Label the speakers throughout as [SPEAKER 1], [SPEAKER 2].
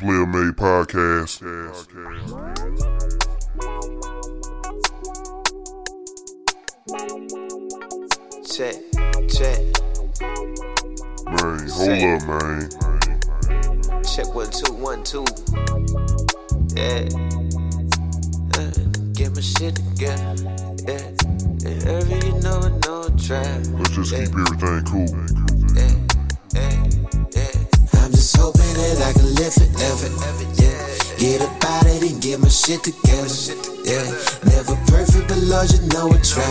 [SPEAKER 1] Player Made Podcast.
[SPEAKER 2] Check, check,
[SPEAKER 1] Man, hold
[SPEAKER 2] Say.
[SPEAKER 1] up, man.
[SPEAKER 2] check one two one two. Yeah, uh, get my shit together. Yeah, and every you know I try.
[SPEAKER 1] Let's just keep everything cool.
[SPEAKER 2] Yeah, yeah, yeah. I'm just hoping that I can live it, live it. Yeah, get about it and get my shit together. Yeah, never perfect, but Lord, you know I try.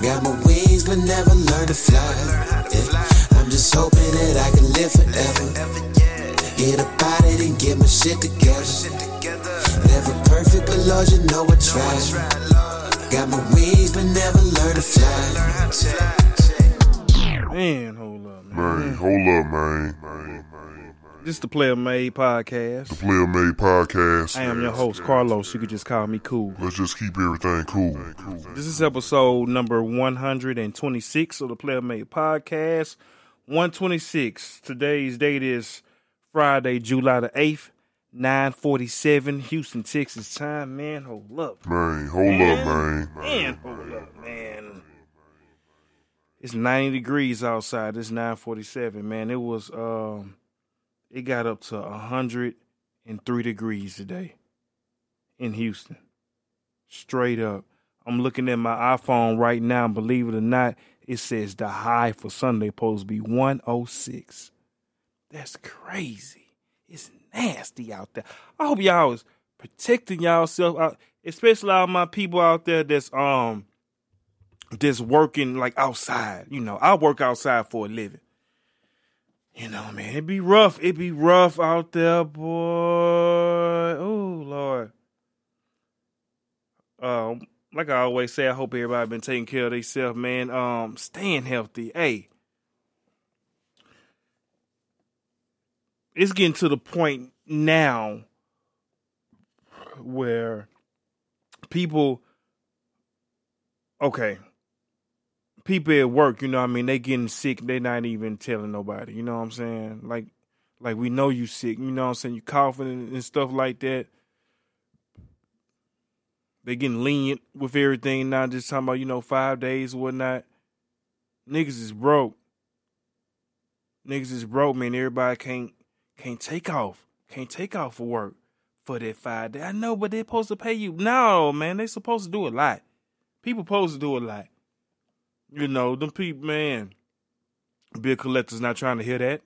[SPEAKER 2] Got my wings, but never learned to fly. Yeah. I'm just hoping that I can live forever. Get about it and get my shit together. Never perfect, but Lord, you know I try. Got my wings, but never learned to fly.
[SPEAKER 3] Man, hold up, man.
[SPEAKER 1] Man, hold up, man.
[SPEAKER 3] This is the Player Made Podcast.
[SPEAKER 1] The Player Made Podcast.
[SPEAKER 3] I am your host, Carlos. You could just call me Cool.
[SPEAKER 1] Let's just keep everything cool.
[SPEAKER 3] This is episode number 126 of the Player Made Podcast. 126. Today's date is Friday, July the 8th, 947 Houston, Texas time. Man, hold up.
[SPEAKER 1] Man, hold up, man.
[SPEAKER 3] Man, hold up, man. It's 90 degrees outside. It's 947, man. It was um it got up to 103 degrees today in Houston. Straight up. I'm looking at my iPhone right now, believe it or not, it says the high for Sunday supposed to be 106. That's crazy. It's nasty out there. I hope y'all is protecting y'allself out, especially all my people out there that's um that's working like outside. You know, I work outside for a living. You know, man, it be rough. It be rough out there, boy. Oh Lord. Um, like I always say, I hope everybody been taking care of themselves, man. Um, staying healthy. Hey, it's getting to the point now where people okay people at work you know what i mean they getting sick they not even telling nobody you know what i'm saying like like we know you sick you know what i'm saying you coughing and, and stuff like that they getting lenient with everything now, just talking about you know five days or whatnot niggas is broke niggas is broke man everybody can't can't take off can't take off for work for that five day. I know, but they're supposed to pay you. No, man, they supposed to do a lot. People supposed to do a lot. You know, them people, man. Bill collectors not trying to hear that.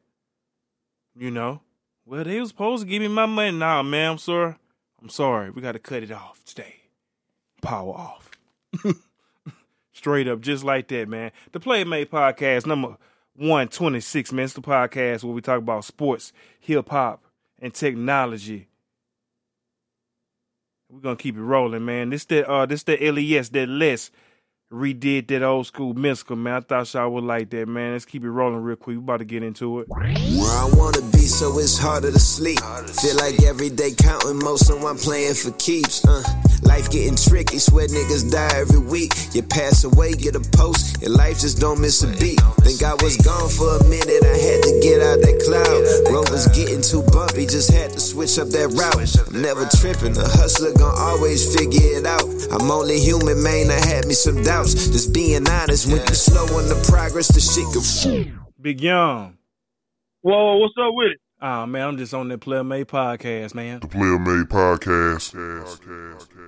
[SPEAKER 3] You know, well, they was supposed to give me my money. Nah, ma'am, I'm. I'm sorry. We got to cut it off today. Power off. Straight up, just like that, man. The Player Made Podcast, number 126, man. It's the podcast where we talk about sports, hip hop, and technology. We're gonna keep it rolling, man. This that uh this LES that Les redid that old school Mystikal, man. I thought y'all would like that, man. Let's keep it rolling real quick. We about to get into it.
[SPEAKER 2] Where I wanna be, so it's harder to sleep. Feel like every day counting, most of I'm playing for keeps. Uh, life getting tricky, swear niggas die every week. You pass away, get a post, and life just don't miss a beat. Think I was gone for a minute, I had to get out that cloud. Road was getting too bumpy, just had to switch up that route. I'm never tripping, a hustler gon' always figure it out. I'm only human, man, I had me some doubts. Just being honest, when you slow on the progress, the shit can
[SPEAKER 3] Big Young.
[SPEAKER 4] Whoa, what's up with it?
[SPEAKER 3] Oh man, I'm just on that Player Made podcast, man.
[SPEAKER 1] The Player Made Podcast.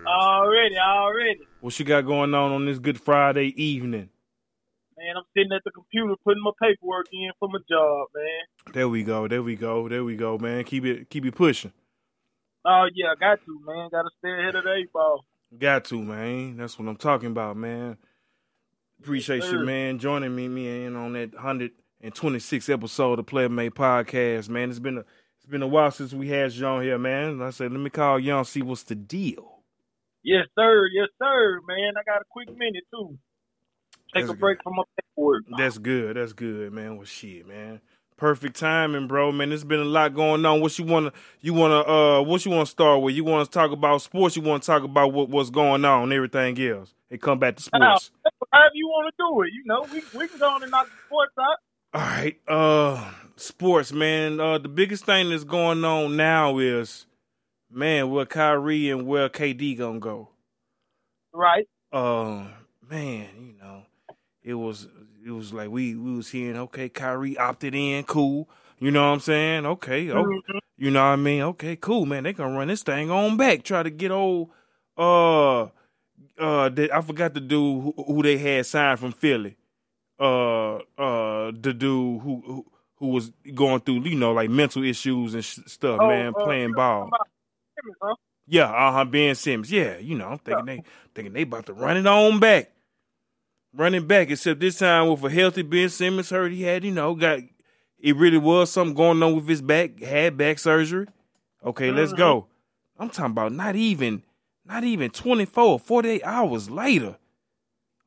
[SPEAKER 4] Already, already.
[SPEAKER 3] What you got going on on this Good Friday evening?
[SPEAKER 4] Man, I'm sitting at the computer putting my paperwork in for my job, man.
[SPEAKER 3] There we go. There we go. There we go, man. Keep it keep it pushing.
[SPEAKER 4] Oh yeah, I got to, man. Gotta stay ahead of the eight ball.
[SPEAKER 3] Got to, man. That's what I'm talking about, man. Appreciate
[SPEAKER 4] Yes,
[SPEAKER 3] you, man, joining me, me in on that 126 episode of Player Made Podcast, man. It's been a it's been a while since we had you on here, man. I said, let me call Young, see what's the deal.
[SPEAKER 4] Yes, sir. Yes, sir, man. I got a quick minute too. Take
[SPEAKER 3] That's
[SPEAKER 4] a break from my paperwork.
[SPEAKER 3] That's good. That's good, man. Well, shit, man. Perfect timing, bro. Man, there's been a lot going on. What you wanna, you wanna, uh, what you wanna start with? You wanna talk about sports? You wanna talk about what what's going on, and everything else? And come back to sports.
[SPEAKER 4] However you want to do it, you know, we we can go on and knock the sports out.
[SPEAKER 3] All right, uh, sports, man. Uh, the biggest thing that's going on now is, man, where Kyrie and where KD gonna go.
[SPEAKER 4] Right.
[SPEAKER 3] Uh, man, you know, it was it was like we we was hearing, okay, Kyrie opted in, cool. You know what I'm saying? Okay, okay.
[SPEAKER 4] Mhm.
[SPEAKER 3] You know what I mean? Okay, cool, man. They gonna run this thing on back. Try to get old. Uh, uh, the, I forgot the dude who, who they had signed from Philly. Uh, uh, the dude who who, who was going through, you know, like mental issues and sh- stuff,
[SPEAKER 4] Oh,
[SPEAKER 3] man,
[SPEAKER 4] uh,
[SPEAKER 3] playing ball.
[SPEAKER 4] Simmons, huh?
[SPEAKER 3] Yeah, uh huh. Ben Simmons. Yeah, you know, I'm thinking they thinking they about to run it on back, running back. Except this time with a healthy Ben Simmons, heard he had, you know, got it really was something going on with his back. Had back surgery. Okay, let's
[SPEAKER 4] Mhm.
[SPEAKER 3] go. I'm talking about not even, not even 24 or 48 hours later,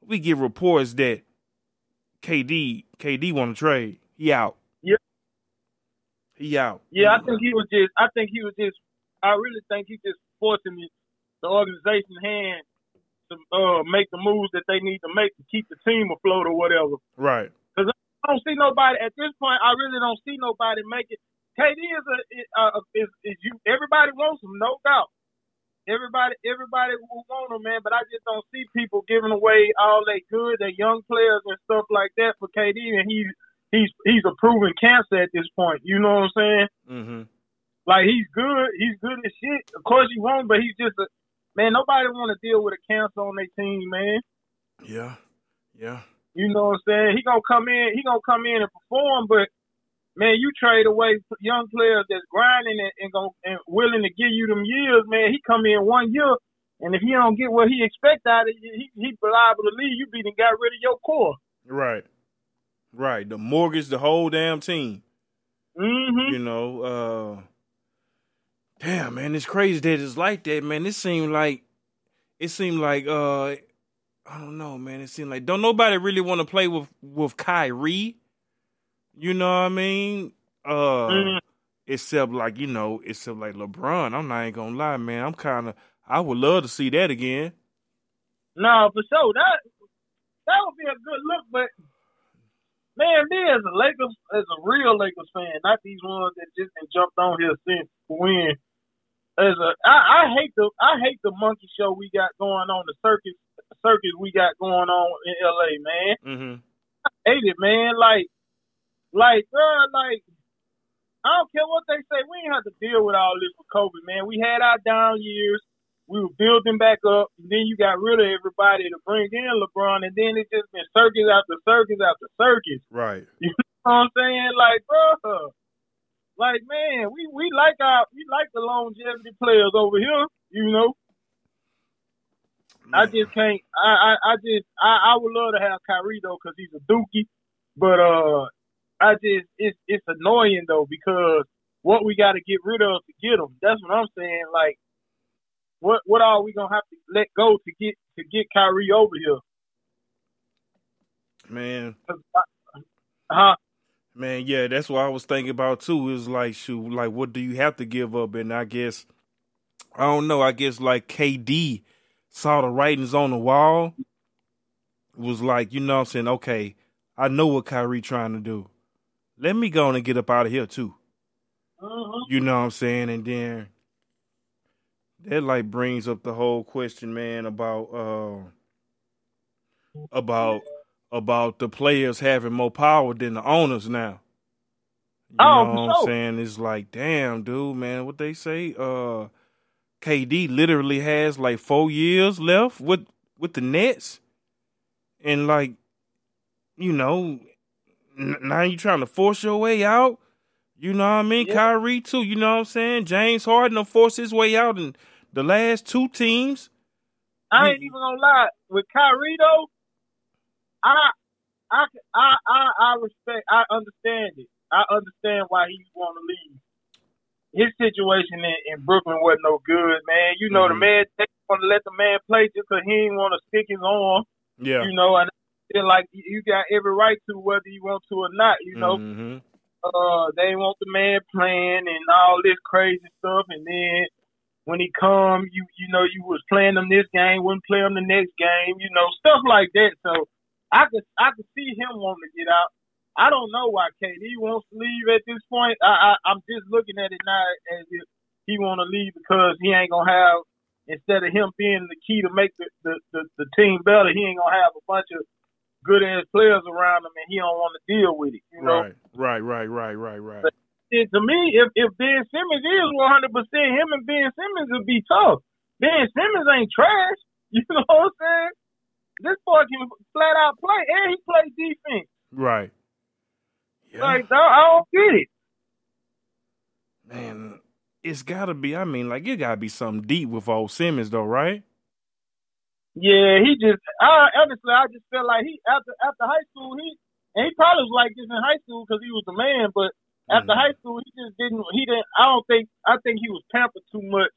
[SPEAKER 3] we get reports that KD KD want to trade. He out.
[SPEAKER 4] Yep.
[SPEAKER 3] He out.
[SPEAKER 4] Yeah, I think he was just. I think he was just. I really think he just forcing the, the organization hand to uh, make the moves that they need to make to keep the team afloat or whatever.
[SPEAKER 3] right.
[SPEAKER 4] Because I don't see nobody at this point. I really don't see nobody making. KD is a uh, is, is you. Everybody wants him, no doubt. Everybody, everybody will want him, man. But I just don't see people giving away all they good, their young players and stuff like that for KD, and he he's he's a proven cancer at this point. You know what I'm saying?
[SPEAKER 3] Mm-hmm.
[SPEAKER 4] Like he's good, he's good as shit. Of course you won't, but he's just a man. Nobody want to deal with a cancer on their team, man.
[SPEAKER 3] Yeah. Yeah.
[SPEAKER 4] You know what I'm saying? He gonna come in, he gonna come in and perform, but man, you trade away young players that's grinding and, and, go, and willing to give you them years, man. He come in one year, and if he don't get what he expect out of you, he he liable to leave. You beat and got rid of your core.
[SPEAKER 3] Right. Right. The mortgage, the whole damn team.
[SPEAKER 4] Mm-hmm.
[SPEAKER 3] You know, uh damn man, it's crazy that it's like that, man. It seemed like it seemed like uh I don't know, man. It seemed like don't nobody really want to play with with Kyrie. You know what I mean? Uh
[SPEAKER 4] Mhm.
[SPEAKER 3] except like, you know, except like LeBron. I'm not even gonna lie, man. I'm kinda I would love to see that again.
[SPEAKER 4] No, for sure. That that would be a good look, but man, me as a Lakers, as a real Lakers fan, not these ones that just been jumped on here since when. As a, I, I hate the I hate the monkey show we got going on, the circus circus we got going on in L.A. Man,
[SPEAKER 3] Mm-hmm.
[SPEAKER 4] I hate it, man. Like, like, uh, like, I don't care what they say. We ain't have to deal with all this with COVID, man. We had our down years. We were building back up, and then you got rid of everybody to bring in LeBron, and then it just been circus after circus after circus.
[SPEAKER 3] Right.
[SPEAKER 4] You know what I'm saying? Like, bro, like, man, we we like our we like the longevity players over here. You know, I just can't. I I, I just I, I would love to have Kyrie though, cause he's a dookie. But uh, I just it's it's annoying though because what we got to get rid of to get them. That's what I'm saying. Like, what what are we gonna have to let go to get to get Kyrie over here?
[SPEAKER 3] Man,
[SPEAKER 4] Huh?
[SPEAKER 3] Man, yeah, that's what I was thinking about too. Is like, shoot, like, what do you have to give up? And I guess, I don't know. I guess like KD saw the writings on the wall. Was like, you know, what I'm saying, okay, I know what Kyrie trying to do. Let me go on and get up out of here too.
[SPEAKER 4] Mhm.
[SPEAKER 3] You know what I'm saying? And then that like brings up the whole question, man, about uh about about the players having more power than the owners now. You
[SPEAKER 4] Oh,
[SPEAKER 3] know what I'm saying? It's like, damn, dude, man, what they say? Uh KD literally has like four years left with with the Nets. And like, you know, now you trying to force your way out. You know what I mean?
[SPEAKER 4] Yeah.
[SPEAKER 3] Kyrie too. You know what I'm saying? James Harden done force his way out in the last two teams.
[SPEAKER 4] I ain't even gonna lie. With Kyrie though, I, I, I, I, I respect. I understand it. I understand why he want to leave. His situation in, in Brooklyn wasn't no good, man. You know the
[SPEAKER 3] Mhm.
[SPEAKER 4] man they want to let the man play just 'cause he ain't want to stick his arm.
[SPEAKER 3] Yeah.
[SPEAKER 4] You know, and feel like you got every right to whether you want to or not. You know,
[SPEAKER 3] hmm
[SPEAKER 4] uh, they want the man playing and all this crazy stuff, and then when he come, you you know you was playing him this game, wouldn't play him the next game, you know stuff like that. So I could I could see him wanting to get out. I don't know why KD wants to leave at this point. I, I I'm just looking at it now as if he want to leave because he ain't gonna have instead of him being the key to make the, the, the, the team better, he ain't gonna have a bunch of good ass players around him, and he don't want to deal with it. You know,
[SPEAKER 3] Right, right, right, right, right, right.
[SPEAKER 4] and to me, if if Ben Simmons is 100, percent him and Ben Simmons would be tough. Ben Simmons ain't trash. You know what I'm saying? This boy can flat out play, and he plays defense.
[SPEAKER 3] Right. Yeah.
[SPEAKER 4] Like, I don't get it.
[SPEAKER 3] Man, it's gotta be. I mean, like it gotta be something deep with old Simmons, though, right?
[SPEAKER 4] Yeah, he just. I honestly, I just felt like he after after high school, he and he probably was like this in high school because he was a man. But after
[SPEAKER 3] Mhm.
[SPEAKER 4] high school, he just didn't. He didn't. I don't think. I think he was pampered too much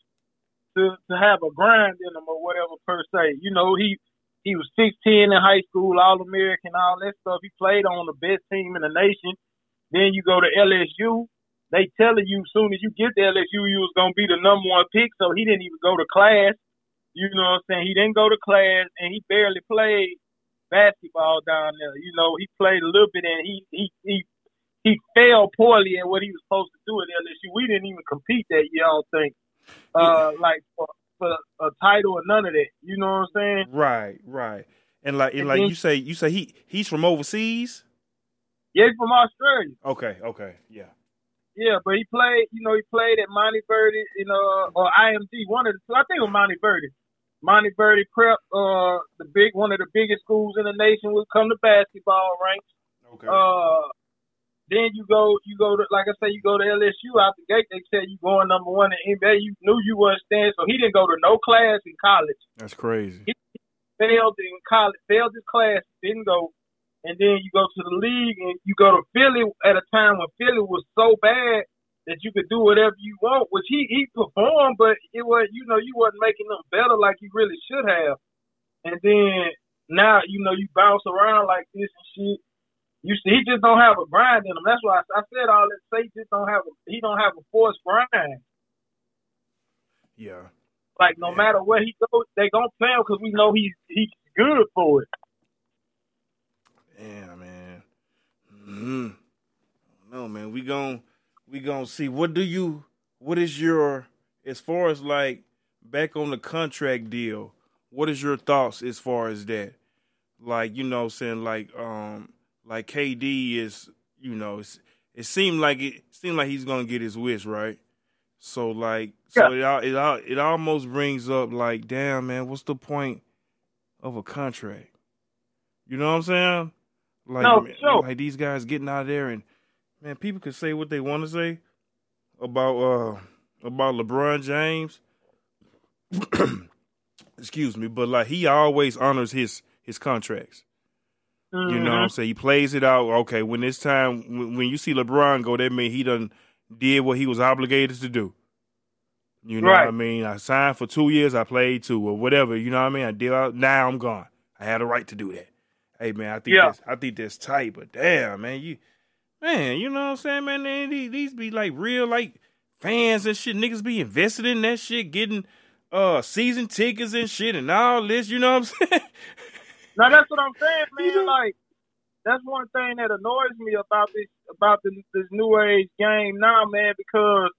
[SPEAKER 4] to to have a grind in him or whatever per se. You know, he he was 16 in high school, All American, all that stuff. He played on the best team in the nation. Then you go to LSU. They telling you soon as you get to LSU, you was gonna be the number one pick. So he didn't even go to class. You know what I'm saying? He didn't go to class, and he barely played basketball down there. You know, he played a little bit, and he he he he failed poorly at what he was supposed to do at LSU. We didn't even compete that year. I don't think, uh, like for, for a title or none of that. You know what I'm saying?
[SPEAKER 3] Right, right. And like, and like you say, you say he he's from overseas.
[SPEAKER 4] Yeah, he's from Australia.
[SPEAKER 3] Okay, okay, yeah.
[SPEAKER 4] Yeah, but he played. You know, he played at Montverde, you know, or IMG. One of the. I think it was Montverde. Montverde Prep, uh, the big one of the biggest schools in the nation it come to basketball ranks.
[SPEAKER 3] Okay.
[SPEAKER 4] Uh, then you go, you go to, like I say, you go to LSU out the gate. They said you going number one in NBA. You knew you wasn't staying, so he didn't go to no class in college.
[SPEAKER 3] That's crazy.
[SPEAKER 4] Failed in college, failed his class, didn't go. And then you go to the league and you go to Philly at a time when Philly was so bad that you could do whatever you want, which he he performed, but it was you know you wasn't making them better like you really should have. And then now you know you bounce around like this and shit. You see, he just don't have a grind in him. That's why I, I said all that. Say he just don't have a he don't have a forced grind.
[SPEAKER 3] Yeah.
[SPEAKER 4] Like no
[SPEAKER 3] Yeah.
[SPEAKER 4] matter where he goes, they gonna play him because we know he's he's good for it.
[SPEAKER 3] Yeah, man. Mm-hmm. No, man. We gon' we gonna see. What do you? What is your as far as like back on the contract deal? What is your thoughts as far as that? Like you know, saying like um like KD is you know it's, it seemed like it seemed like he's gonna get his wish right. So like so it al- it al- it almost brings up like damn man, what's the point of a contract? You know what I'm saying? Like,
[SPEAKER 4] No, sure.
[SPEAKER 3] like these guys getting out there and man, people can say what they want to say about uh about LeBron James. Excuse me, but like he always honors his his contracts. You know
[SPEAKER 4] Mm-hmm.
[SPEAKER 3] what I'm saying? He plays it out. Okay, when it's time, when, when you see LeBron go, that means he done did what he was obligated to do. You know what I mean? I signed for two years, I played two or whatever. You know what I mean? I did out. Now I'm gone. I had a right to do that. Hey man, I think
[SPEAKER 4] Yeah.
[SPEAKER 3] that's I think that's tight, but damn man, you man, you know what I'm saying, man? They, these, these be like real like fans and shit. Niggas be invested in that shit, getting uh season tickets and shit and all this. You know what I'm saying?
[SPEAKER 4] Now that's what I'm saying,
[SPEAKER 3] You
[SPEAKER 4] man.
[SPEAKER 3] know-
[SPEAKER 4] Like that's one thing that annoys me about this about this, this new age game now, man. Because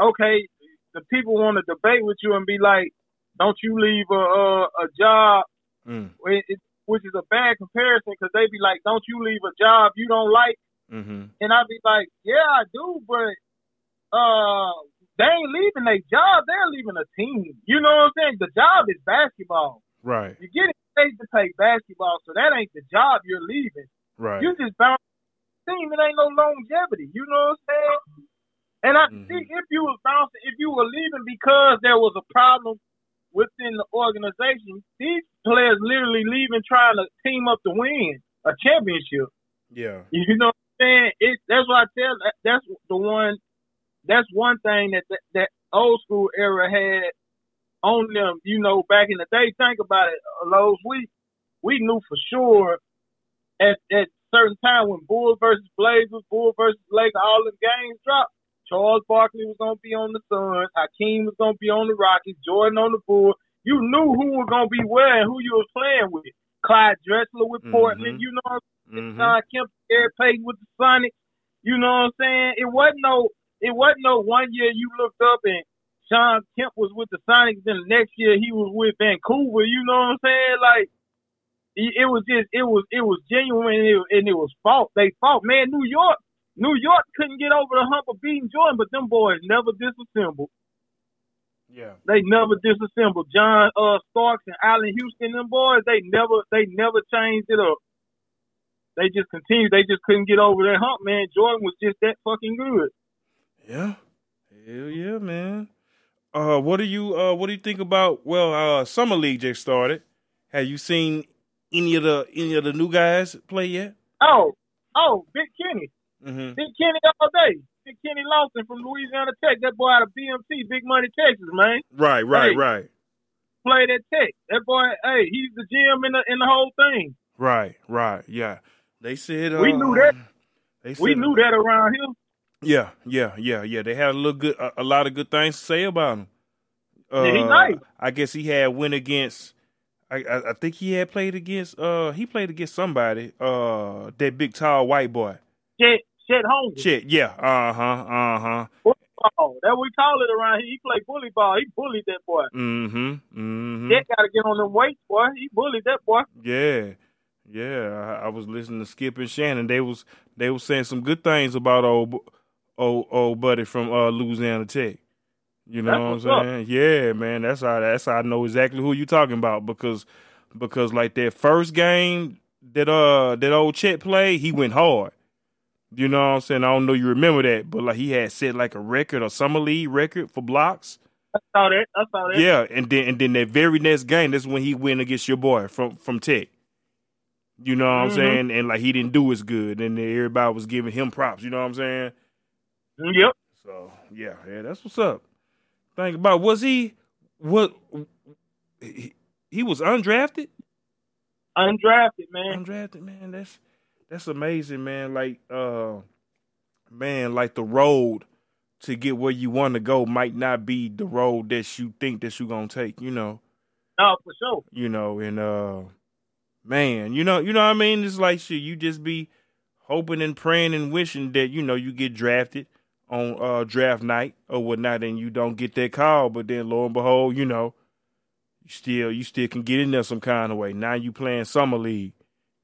[SPEAKER 4] okay, the people want to debate with you and be like, "Don't you leave a a, a job?"
[SPEAKER 3] Mm,
[SPEAKER 4] It, it, which is a bad comparison because they be like, "Don't you leave a job you don't like?"
[SPEAKER 3] Mm-hmm.
[SPEAKER 4] And I'd be like, "Yeah, I do, but uh, they ain't leaving their job. They're leaving a team. You know what I'm saying? The job is basketball.
[SPEAKER 3] Right,
[SPEAKER 4] You get paid to play basketball, so that ain't the job you're leaving."
[SPEAKER 3] right.
[SPEAKER 4] You just bounce the team. It ain't no longevity. You know what I'm saying? And I
[SPEAKER 3] Mhm.
[SPEAKER 4] see if you was bouncing, if you were leaving because there was a problem within the organization, these players literally leaving trying to team up to win a championship.
[SPEAKER 3] yeah.
[SPEAKER 4] You know what saying? It, that's what I tell. that- That's the one. That's one thing that that, that old school era had on them. You know, back in the day. Think about it, uh, Lowe's. We we knew for sure at at certain time when Bulls versus Blazers, Bulls versus Lakers, all them games dropped. Charles Barkley was gonna be on the Suns, Hakeem was gonna be on the Rockets, Jordan on the Bulls. You knew who was gonna be where and who you was playing with. Clyde Drexler with Portland.
[SPEAKER 3] Mhm.
[SPEAKER 4] You know what I'm saying?
[SPEAKER 3] Mhm.
[SPEAKER 4] Shawn Kemp, Gary Payton with the Sonics. You know what I'm saying? It wasn't no, it wasn't no one year you looked up and Shawn Kemp was with the Sonics, then the next year he was with Vancouver. You know what I'm saying? Like it it was just, it was, it was genuine and it, and it was fault. They fought, man. New York, New York couldn't get over the hump of beating Jordan, but them boys never disassembled.
[SPEAKER 3] Yeah.
[SPEAKER 4] They never disassembled. John uh, Starks and Allan Houston, them boys, they never they never changed it up. They just continued. They just couldn't get over that hump, man. Jordan was just that fucking good.
[SPEAKER 3] Yeah. Hell yeah, man. Uh, what do you uh, what do you think about? Well, uh, summer league just started. Have you seen any of the any of the new guys play yet?
[SPEAKER 4] Oh, oh, Big Kenny,
[SPEAKER 3] Mm-hmm.
[SPEAKER 4] Big Kenny all day. Big Kenny Lofton from Louisiana Tech. That boy out of BMT, Big Money, Texas, man.
[SPEAKER 3] Right, right,
[SPEAKER 4] Hey.
[SPEAKER 3] right,
[SPEAKER 4] Played at Tech. That boy, hey, he's the GM in the in the whole thing.
[SPEAKER 3] right, right. Yeah. They said uh,
[SPEAKER 4] We knew that.
[SPEAKER 3] They said,
[SPEAKER 4] We knew that around here.
[SPEAKER 3] Yeah, yeah, yeah, yeah. They had a little good, a, a lot of good things to say about him. Uh,
[SPEAKER 4] Yeah, he nice.
[SPEAKER 3] I guess he had went against. I, I I think he had played against. Uh, he played against somebody. Uh, that big tall white boy.
[SPEAKER 4] Chet, Chet Holmgren.
[SPEAKER 3] Shit. Yeah. Uh huh. Uh huh.
[SPEAKER 4] ball. That we call it around here. He played bully ball. He bullied that boy.
[SPEAKER 3] Mm-hmm. Mm-hmm.
[SPEAKER 4] That got to get on them weights, boy. He bullied that boy.
[SPEAKER 3] Yeah. Yeah. I, I was listening to Skip and Shannon. They was they was saying some good things about old old old buddy from uh Louisiana Tech. You know
[SPEAKER 4] That's
[SPEAKER 3] what I'm
[SPEAKER 4] what's up.
[SPEAKER 3] saying? Yeah, man. That's how that's how I know exactly who you're talking about because because like that first game that uh that old Chet played, he went hard. You know what I'm saying? I don't know you remember that, but like he had set like a record or summer league record for blocks.
[SPEAKER 4] I saw that. I saw that.
[SPEAKER 3] Yeah, and then and then that very next game, that's when he went against your boy from from Tech. You know what I'm
[SPEAKER 4] Mhm.
[SPEAKER 3] saying? And like he didn't do as good, and everybody was giving him props. You know what I'm saying?
[SPEAKER 4] Yep.
[SPEAKER 3] So yeah, yeah, that's what's up. Think about was he what he, he was undrafted?
[SPEAKER 4] Undrafted, man.
[SPEAKER 3] Undrafted, man. That's that's amazing, man. Like uh man, like the road to get where you want to go might not be the road that you think that you're gonna take, you know.
[SPEAKER 4] No, for sure.
[SPEAKER 3] you know, and uh man, you know, you know what I mean? It's like shit, you just be hoping and praying and wishing that, you know, you get drafted on uh draft night or whatnot and you don't get that call, but then lo and behold, you know, you still you still can get in there some kind of way. Now you playing summer league.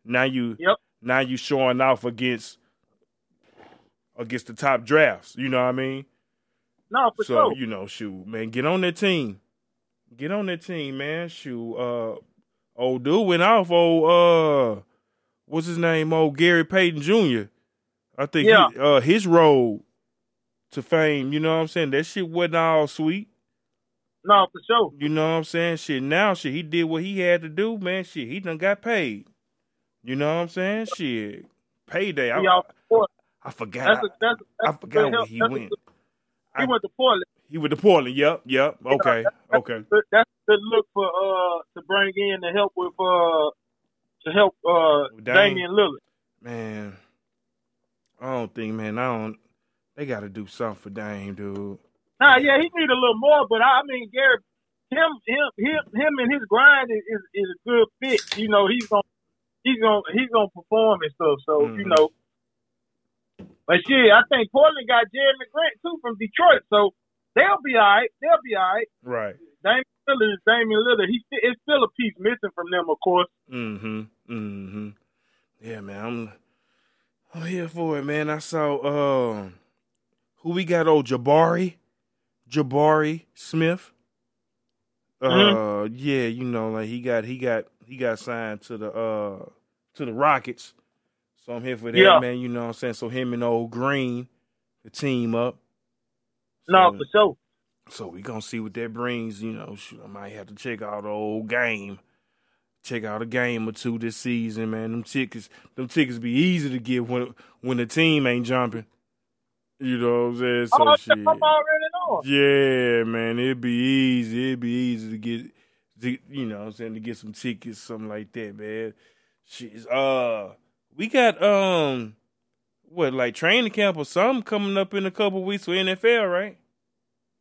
[SPEAKER 3] Now you
[SPEAKER 4] Yep.
[SPEAKER 3] now you showing off against against the top drafts. You know what I mean?
[SPEAKER 4] No, for
[SPEAKER 3] so
[SPEAKER 4] sure.
[SPEAKER 3] you know, shoot, man, get on that team. Get on that team, man. Shoot, uh, old dude went off. Old, uh, what's his name? Old Gary Payton Jr. I think
[SPEAKER 4] Yeah.
[SPEAKER 3] he, uh, his road to fame. You know what I'm saying? That shit wasn't all sweet.
[SPEAKER 4] No, for sure.
[SPEAKER 3] You know what I'm saying? Shit, now shit, he did what he had to do, man. Shit, he done got paid. You know what I'm saying? Shit, payday. I,
[SPEAKER 4] He off the court.
[SPEAKER 3] I forgot.
[SPEAKER 4] That's a, that's a,
[SPEAKER 3] I,
[SPEAKER 4] that's
[SPEAKER 3] I forgot where he
[SPEAKER 4] That's a
[SPEAKER 3] went. I-
[SPEAKER 4] He went to Portland.
[SPEAKER 3] He went to Portland. Yep, yep. Okay, okay.
[SPEAKER 4] But That's the look for uh to bring in to help with uh to help uh
[SPEAKER 3] Dame.
[SPEAKER 4] Damian Lillard.
[SPEAKER 3] Man, I don't think, man, I don't. They got to do something for Dame, dude.
[SPEAKER 4] Nah, yeah, he need a little more, but I mean, Gary, him, him, him, him, and his grind is, is, is a good fit. You know, he's gonna, he's gonna, he's gonna perform and stuff. So you
[SPEAKER 3] Mhm.
[SPEAKER 4] know, but shit, I think Portland got Jerami Grant too from Detroit, so they'll be all right. They'll be all right.
[SPEAKER 3] Right.
[SPEAKER 4] Damian Lillard is Damian Lillard. He, it's still a piece missing from them, of course.
[SPEAKER 3] Mm-hmm. Mm-hmm. Yeah, man, I'm, I'm here for it, man. I saw, uh, who we got? Oh, Jabari, Jabari Smith. Uh,
[SPEAKER 4] Mhm.
[SPEAKER 3] yeah, you know, like he got, he got, he got signed to the, uh, to the Rockets. So I'm here for that,
[SPEAKER 4] Yeah.
[SPEAKER 3] man. You know what I'm saying? So him and old Green, the team up.
[SPEAKER 4] No,
[SPEAKER 3] So-
[SPEAKER 4] for sure.
[SPEAKER 3] So we gonna see what that brings. You know, shoot, I might have to check out the old game, check out a game or two this season, man. Them tickets, them tickets be easy to get when when the team ain't jumping. You know what I'm saying? So
[SPEAKER 4] oh,
[SPEAKER 3] shit.
[SPEAKER 4] I'm already know.
[SPEAKER 3] Yeah, man, it'd be easy. It'd be easy to get, to, you know, what I'm saying to get some tickets, something like that, man. Shit, uh, we got um, what like training camp or something coming up in a couple weeks for NFL, right?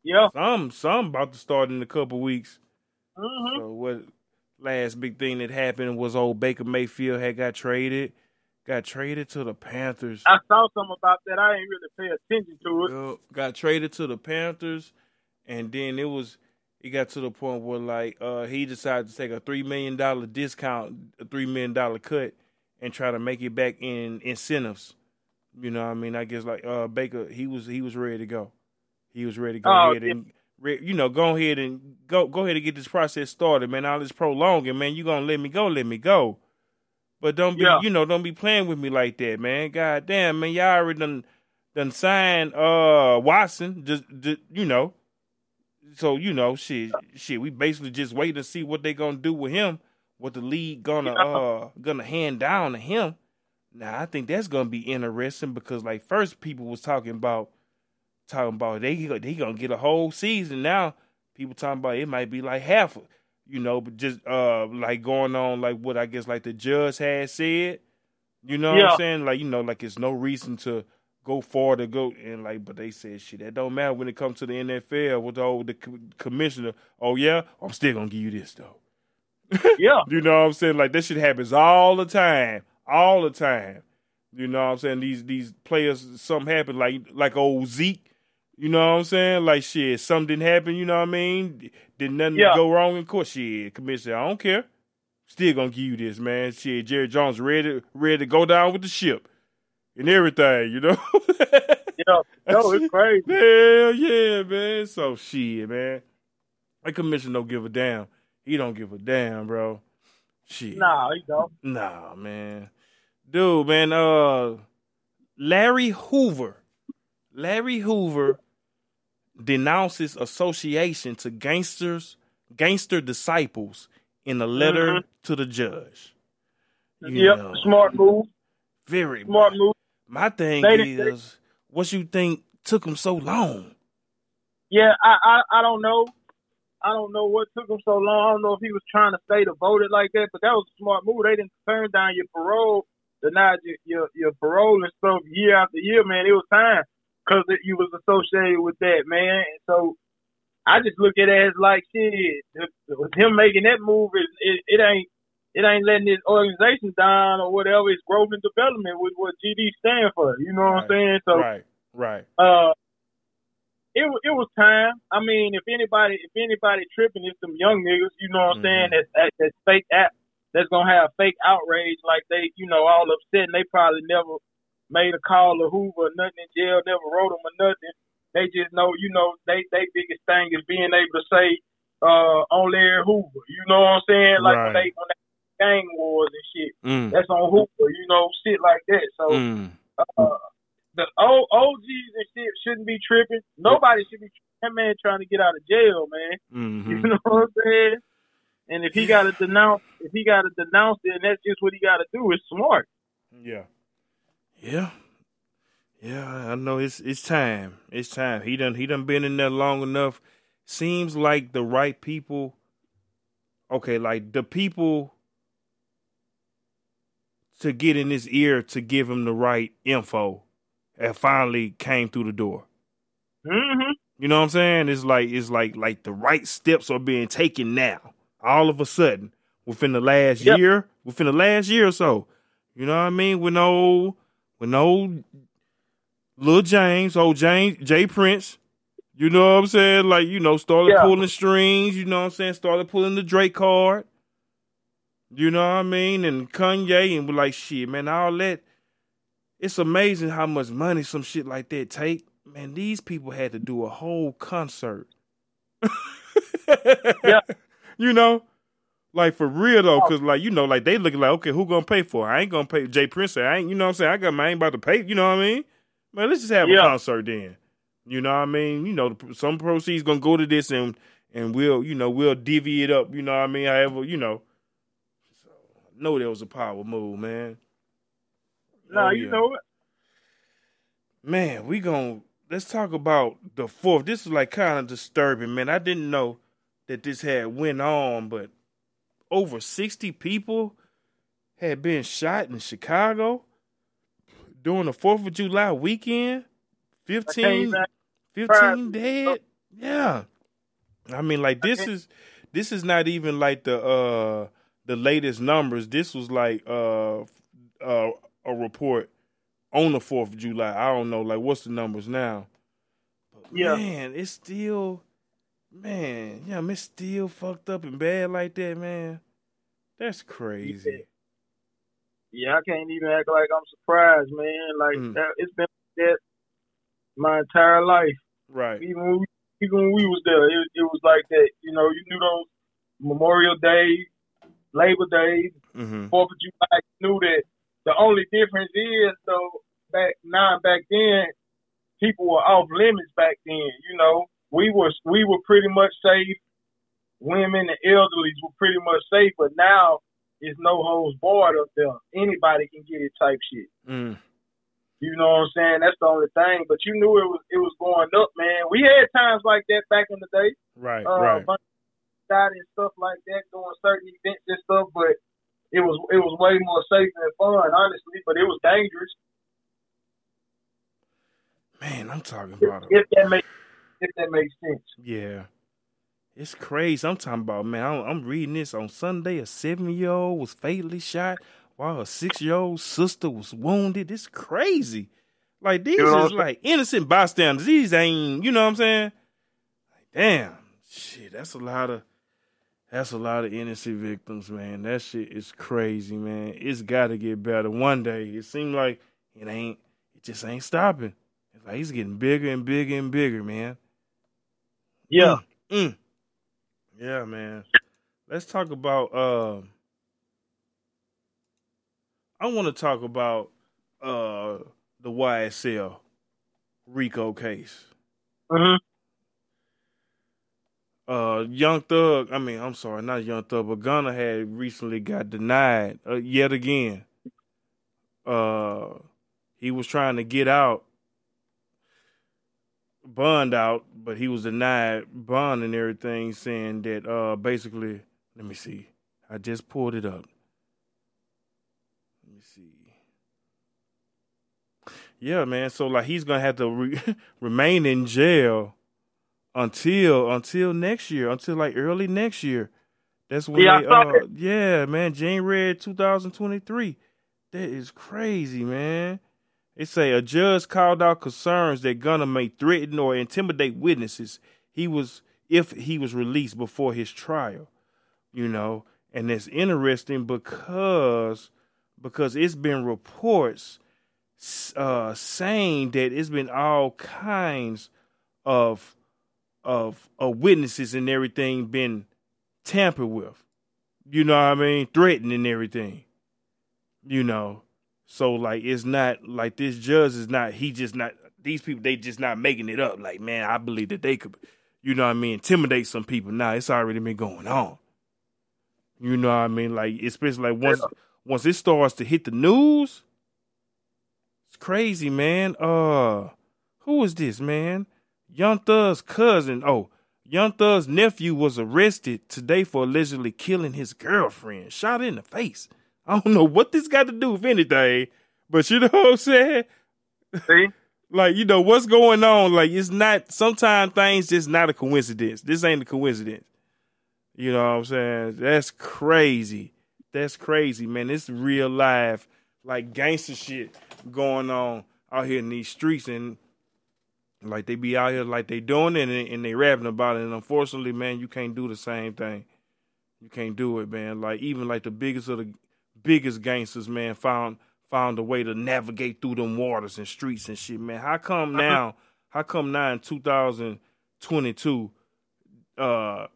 [SPEAKER 4] Yeah.
[SPEAKER 3] Some some about to start in a couple weeks.
[SPEAKER 4] hmm
[SPEAKER 3] So what last big thing that happened was old Baker Mayfield had got traded, got traded to the Panthers.
[SPEAKER 4] I saw something about that. I ain't really pay attention to it.
[SPEAKER 3] Got traded to the Panthers, and then it was it got to the point where like uh, he decided to take a three million dollar discount, a three million dollar cut, and try to make it back in incentives. You know, what I mean, I guess like uh, Baker, he was he was ready to go. He was ready to go
[SPEAKER 4] Oh,
[SPEAKER 3] ahead
[SPEAKER 4] yeah.
[SPEAKER 3] and re- you know go ahead and go go ahead and get this process started, man. All this prolonging, man. You gonna let me go? Let me go. But don't be,
[SPEAKER 4] Yeah.
[SPEAKER 3] you know, don't be playing with me like that, man. God damn, man, y'all already done done signed uh Watson, just, just you know. So you know, shit, shit. We basically just wait to see what they gonna do with him, what the league gonna
[SPEAKER 4] Yeah.
[SPEAKER 3] uh gonna hand down to him. Now I think that's gonna be interesting because like first people was talking about talking about they they gonna get a whole season. Now people talking about it might be like half, you know, but just uh like going on like what I guess like the judge had said. You know what I'm saying? Like you know, like it's no reason to go far to go and like, but they said shit that don't matter when it comes to the NFL with the old the commissioner. Oh yeah, I'm still gonna give you this though.
[SPEAKER 4] Yeah.
[SPEAKER 3] You know what I'm saying? Like this shit happens all the time, all the time. You know what I'm saying? These these players, something happened like like old Zeke. You know what I'm saying? Like shit, something didn't happen. You know what I mean? Did nothing
[SPEAKER 4] Yeah.
[SPEAKER 3] go wrong in court? Shit, commissioner, I don't care. Still gonna give you this, man. Shit, Jerry Jones ready ready to go down with the ship and everything. You know?
[SPEAKER 4] Yeah. No, it's crazy.
[SPEAKER 3] Hell yeah, man. So shit, man. That commissioner don't give a damn. He don't give a damn, bro. Shit.
[SPEAKER 4] Nah, you don't.
[SPEAKER 3] Nah, man. Dude, man, uh Larry Hoover. Larry Hoover denounces association to gangsters, gangster disciples in a letter
[SPEAKER 4] Mhm.
[SPEAKER 3] to the judge. You
[SPEAKER 4] Yep.
[SPEAKER 3] know,
[SPEAKER 4] Smart move.
[SPEAKER 3] Very
[SPEAKER 4] Smart move.
[SPEAKER 3] My thing
[SPEAKER 4] They
[SPEAKER 3] is, what you think took him so long?
[SPEAKER 4] Yeah, I, I I don't know. I don't know what took him so long. I don't know if he was trying to stay devoted like that, but that was a smart move. They didn't turn down your parole, denied your your, your parole and stuff year after year, man. It was time because you was associated with that, man. And so I just look at it as like shit. With him making that move, it, it it ain't it ain't letting his organization down or whatever. It's growth and development with what GD stand for. You know what I'm saying? So
[SPEAKER 3] right, right.
[SPEAKER 4] uh, it it was time. I mean, if anybody if anybody tripping, it's them young niggas. You know what I'm saying? That's that, that's fake app. That's gonna have fake outrage, like they, you know, all upset, and they probably never made a call to Hoover or nothing in jail, never wrote them or nothing. They just know, you know, they they biggest thing is being able to say, uh, on Larry Hoover. You know what I'm saying? Like when they when they gang wars and shit.
[SPEAKER 3] Mm,
[SPEAKER 4] That's on Hoover. You know, shit like that. So
[SPEAKER 3] mm.
[SPEAKER 4] uh, the old OGs and shit shouldn't be tripping. Nobody should be tripping. that man trying to get out of jail, man.
[SPEAKER 3] hmm
[SPEAKER 4] You know what I'm saying? And if he got to denounce, if he got to denounce it, and that's just what he got to do. It's smart.
[SPEAKER 3] Yeah. Yeah. Yeah, I know it's it's time. It's time. He done he done been in there long enough. Seems like the right people okay, like the people to get in his ear to give him the right info have finally came through the door.
[SPEAKER 4] Mm-hmm.
[SPEAKER 3] You know what I'm saying? It's like it's like like the right steps are being taken now. All of a sudden, within the last
[SPEAKER 4] Yep.
[SPEAKER 3] year, within the last year or so. You know what I mean? With no with no Lil James, old James J. Prince. You know what I'm saying? Like, you know, started
[SPEAKER 4] Yeah.
[SPEAKER 3] pulling strings, you know what I'm saying? Started pulling the Drake card. You know what I mean? And Kanye and we're like, shit, man, all that. It's amazing how much money some shit like that take. Man, these people had to do a whole concert.
[SPEAKER 4] Yeah.
[SPEAKER 3] You know? Like for real though, oh. cause like, you know, like they looking like, okay, who gonna pay for it? I ain't gonna pay J. Prince. I ain't, you know what I'm saying? I got my, I ain't about to pay, you know what I mean? Man, let's just have a concert then. You know what I mean? You know, some proceeds gonna go to this and and we'll, you know, we'll divvy it up, you know what I mean? However, you know. So, I know that was a power move, man.
[SPEAKER 4] Nah,
[SPEAKER 3] Oh,
[SPEAKER 4] you know it.
[SPEAKER 3] Man, we gon' let's talk about the fourth. This is like kind of disturbing, man. I didn't know that this had went on, but over sixty people had been shot in Chicago during the Fourth of July weekend.
[SPEAKER 4] I
[SPEAKER 3] 15, 15 dead. Yeah. I mean, like this is this is not even like the uh the latest numbers. This was like uh uh a report on the Fourth of July. I don't know, like what's the numbers now? But
[SPEAKER 4] Yeah.
[SPEAKER 3] man, it's still man, yeah, it's still fucked up and bad like that, man. That's crazy.
[SPEAKER 4] Yeah, I can't even act like I'm surprised, man. Like
[SPEAKER 3] Mm.
[SPEAKER 4] that, it's been like that my entire life.
[SPEAKER 3] Right.
[SPEAKER 4] Even when we, even when we was there, it, it was like that. You know, you knew those Memorial Day, Labor Day,
[SPEAKER 3] Mm-hmm.
[SPEAKER 4] Fourth of July. You knew that. The only difference is though back now back then, people were off limits back then. You know, we were we were pretty much safe. Women and elderlies were pretty much safe, but now it's no holds barred up there. Anybody can get it type shit.
[SPEAKER 3] Mm.
[SPEAKER 4] You know what I'm saying? That's the only thing. But you knew it was it was going up, man. We had times like that back in the day.
[SPEAKER 3] Right,
[SPEAKER 4] Uh,
[SPEAKER 3] right.
[SPEAKER 4] and stuff like that, doing certain events and stuff, but it was it was way more safe and fun, honestly. But it was dangerous.
[SPEAKER 3] Man, I'm talking about it.
[SPEAKER 4] if that makes if that makes sense.
[SPEAKER 3] Yeah. It's crazy. I'm talking about, man, I'm, I'm reading this on Sunday. A seven year old was fatally shot while a six year old sister was wounded. It's crazy. Like, these
[SPEAKER 4] You know
[SPEAKER 3] is like innocent bystanders. These ain't, you know what I'm saying? Like, damn. Shit, that's a lot of. That's a lot of innocent victims, man. That shit is crazy, man. It's got to get better one day. It seems like it ain't. It just ain't stopping. It's like he's getting bigger and bigger and bigger, man.
[SPEAKER 4] Yeah.
[SPEAKER 3] Mm. Yeah, man. Let's talk about uh I want to talk about uh the YSL RICO case.
[SPEAKER 4] hmm
[SPEAKER 3] Uh Young Thug, I mean, I'm sorry, not Young Thug, but Gunna had recently got denied uh, yet again. Uh he was trying to get out bond out, but he was denied bond and everything, saying that uh basically, let me see, I just pulled it up. Let me see. Yeah, man. So like he's gonna have to re- remain in jail until until next year, until like early next year. That's when
[SPEAKER 4] Yeah, I
[SPEAKER 3] they, uh, yeah, man, January 2023. That is crazy, man. It say a judge called out concerns that Gunna may threaten or intimidate witnesses. He was if he was released before his trial, you know, and it's interesting because because it's been reports uh, saying that it's been all kinds of of of witnesses and everything been tampered with. You know what I mean? Threatened and everything. You know. So like it's not like this judge is not he just not these people they just not making it up. Like, man, I believe that they could you know what I mean, intimidate some people. Nah, it's already been going on. You know what I mean? Like especially like once once it starts to hit the news, it's crazy, man. Uh who is this, man? Young Thug's cousin. Oh, Young Thug's nephew was arrested today for allegedly killing his girlfriend, shot in the face. I don't know what this got to do with anything, but you know what I'm saying?
[SPEAKER 4] See?
[SPEAKER 3] Like, you know, what's going on? Like, it's not, sometimes things just not a coincidence. This ain't a coincidence. You know what I'm saying? That's crazy. That's crazy, man. It's real life, like gangster shit going on out here in these streets. And like they be out here like they doing it and, and they rapping about it. And unfortunately, man, you can't do the same thing. You can't do it, man. Like even like the biggest of the biggest gangsters, man, found found a way to navigate through them waters and streets and shit, man. How come now? How come now in 2022, uh,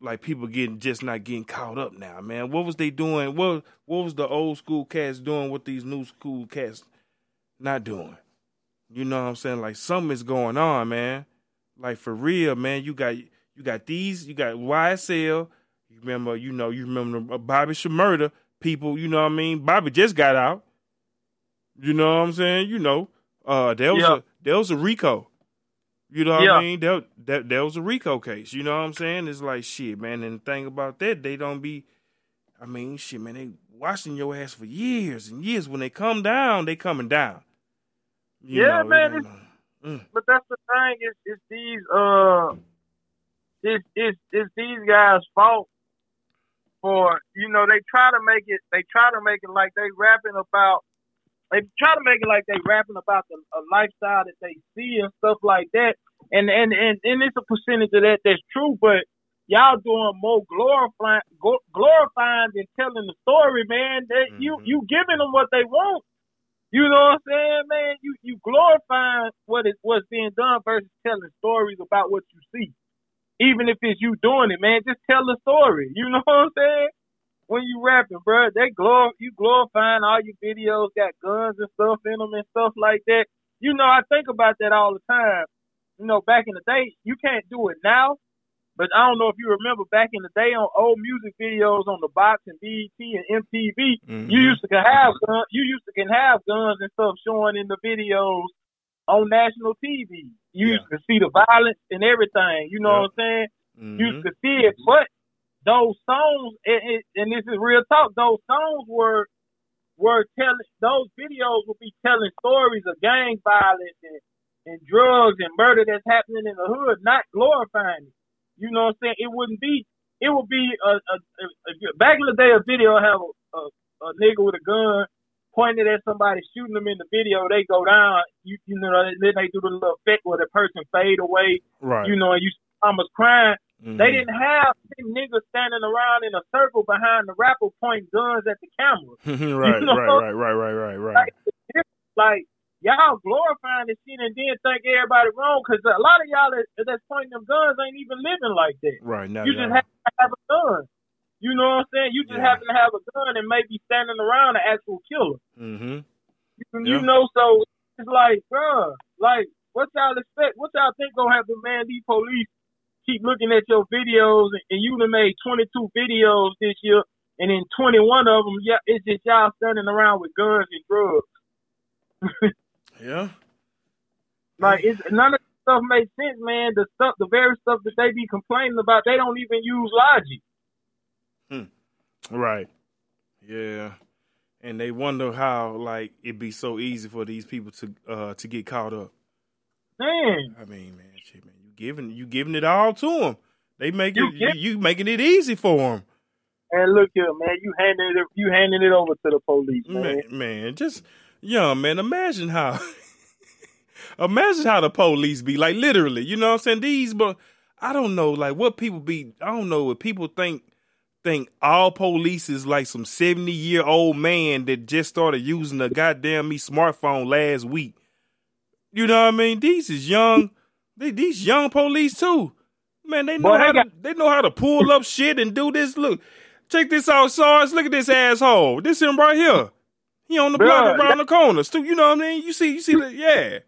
[SPEAKER 3] like people getting just not getting caught up now, man? What was they doing? What what was the old school cats doing? What these new school cats not doing? You know what I'm saying? Like something is going on, man. Like for real, man. You got you got these. You got YSL. You remember? You know? You remember Bobby Shmurda people? You know what I mean? Bobby just got out. You know what I'm saying? You know, uh, there was
[SPEAKER 4] Yeah.
[SPEAKER 3] a there was a RICO. You know what
[SPEAKER 4] Yeah.
[SPEAKER 3] I mean? That that that was a RICO case. You know what I'm saying? It's like shit, man. And the thing about that, they don't be. I mean, shit, man. They watching your ass for years and years. When they come down, they coming down. You
[SPEAKER 4] Yeah,
[SPEAKER 3] know,
[SPEAKER 4] man,
[SPEAKER 3] Mm.
[SPEAKER 4] But that's the thing. Is is these uh it's it's it's these guys' fault for you know they try to make it they try to make it like they rapping about they try to make it like they rapping about the a lifestyle that they see and stuff like that. And and and, and it's a percentage of that that's true but y'all doing more glorifying glorifying than telling the story man. That you
[SPEAKER 3] Mhm.
[SPEAKER 4] you giving them what they want. You know what I'm saying man? You you glorifying what is what's being done versus telling stories about what you see even if it's you doing it, man, just tell the story. You know what I'm saying? When you rapping, bro, they glor you glorifying all your videos got guns and stuff in them and stuff like that. You know, I think about that all the time. You know, back in the day, you can't do it now, but I don't know if you remember back in the day on old music videos on the box and BET and MTV,
[SPEAKER 3] Mhm.
[SPEAKER 4] you used to can have guns. You used to can have guns and stuff showing in the videos on national TV. You
[SPEAKER 3] Yeah.
[SPEAKER 4] used to see the violence and everything. You know
[SPEAKER 3] Yeah.
[SPEAKER 4] what I'm saying?
[SPEAKER 3] Mhm.
[SPEAKER 4] You used to see it, but those songs, and, and- and this is real talk. Those songs were were telling. Those videos would be telling stories of gang violence and and drugs and murder that's happening in the hood, not glorifying it. You know what I'm saying? It wouldn't be. It would be a, a, a, a back in the day. A video have a, a, a nigga with a gun pointed at somebody, shooting them in the video. They go down. You you know, then they do the little effect where the person fade away.
[SPEAKER 3] right.
[SPEAKER 4] You know, and you almost crying.
[SPEAKER 3] Mhm.
[SPEAKER 4] They didn't have them niggas standing around in a circle behind the rapper pointing guns at the camera.
[SPEAKER 3] right,
[SPEAKER 4] you know?
[SPEAKER 3] right, right, right, right, right, right.
[SPEAKER 4] Like, like y'all glorifying this shit and then think everybody wrong because a lot of y'all that, that's pointing them guns ain't even living like that.
[SPEAKER 3] Right now,
[SPEAKER 4] You just have to have a gun. You know what I'm saying? You just
[SPEAKER 3] Yeah.
[SPEAKER 4] happen to have a gun and maybe standing around an actual killer.
[SPEAKER 3] mm-hmm.
[SPEAKER 4] You,
[SPEAKER 3] Yeah.
[SPEAKER 4] you know, so it's like, bruh, like, what y'all expect? What y'all think gonna happen, man? These police keep looking at your videos, and, you done made 22 videos this year, and in 21 of them, yeah, it's just y'all standing around with guns and drugs.
[SPEAKER 3] Yeah.
[SPEAKER 4] Like, it's, none of this stuff makes sense, man. The stuff, the very stuff that they be complaining about, they don't even use logic.
[SPEAKER 3] Right. Yeah. And they wonder how like it be so easy for these people to uh to get caught up.
[SPEAKER 4] Man,
[SPEAKER 3] I mean, man, shit, man, you giving you giving it all to them. They make
[SPEAKER 4] You
[SPEAKER 3] it you, you making it easy for them.
[SPEAKER 4] and look here, man, you handing it, you handing it over to the police, man.
[SPEAKER 3] Man, man, just yeah, man. Imagine how, imagine how the police be like, literally. You know what I'm saying? These, but I don't know, like what people be. I don't know what people think. Think all police is like some seventy year old man that just started using a goddamn me smartphone last week. You know what I mean? These is young. They, these young police too. Man, they know
[SPEAKER 4] Boy,
[SPEAKER 3] how
[SPEAKER 4] got-
[SPEAKER 3] to they know how to pull up shit and do this. Look, check this out, Sarge. Look at this asshole. This him right here. He on the block
[SPEAKER 4] Bruh,
[SPEAKER 3] around the corner. Stu, you know what I mean? You see, you see that? Yeah,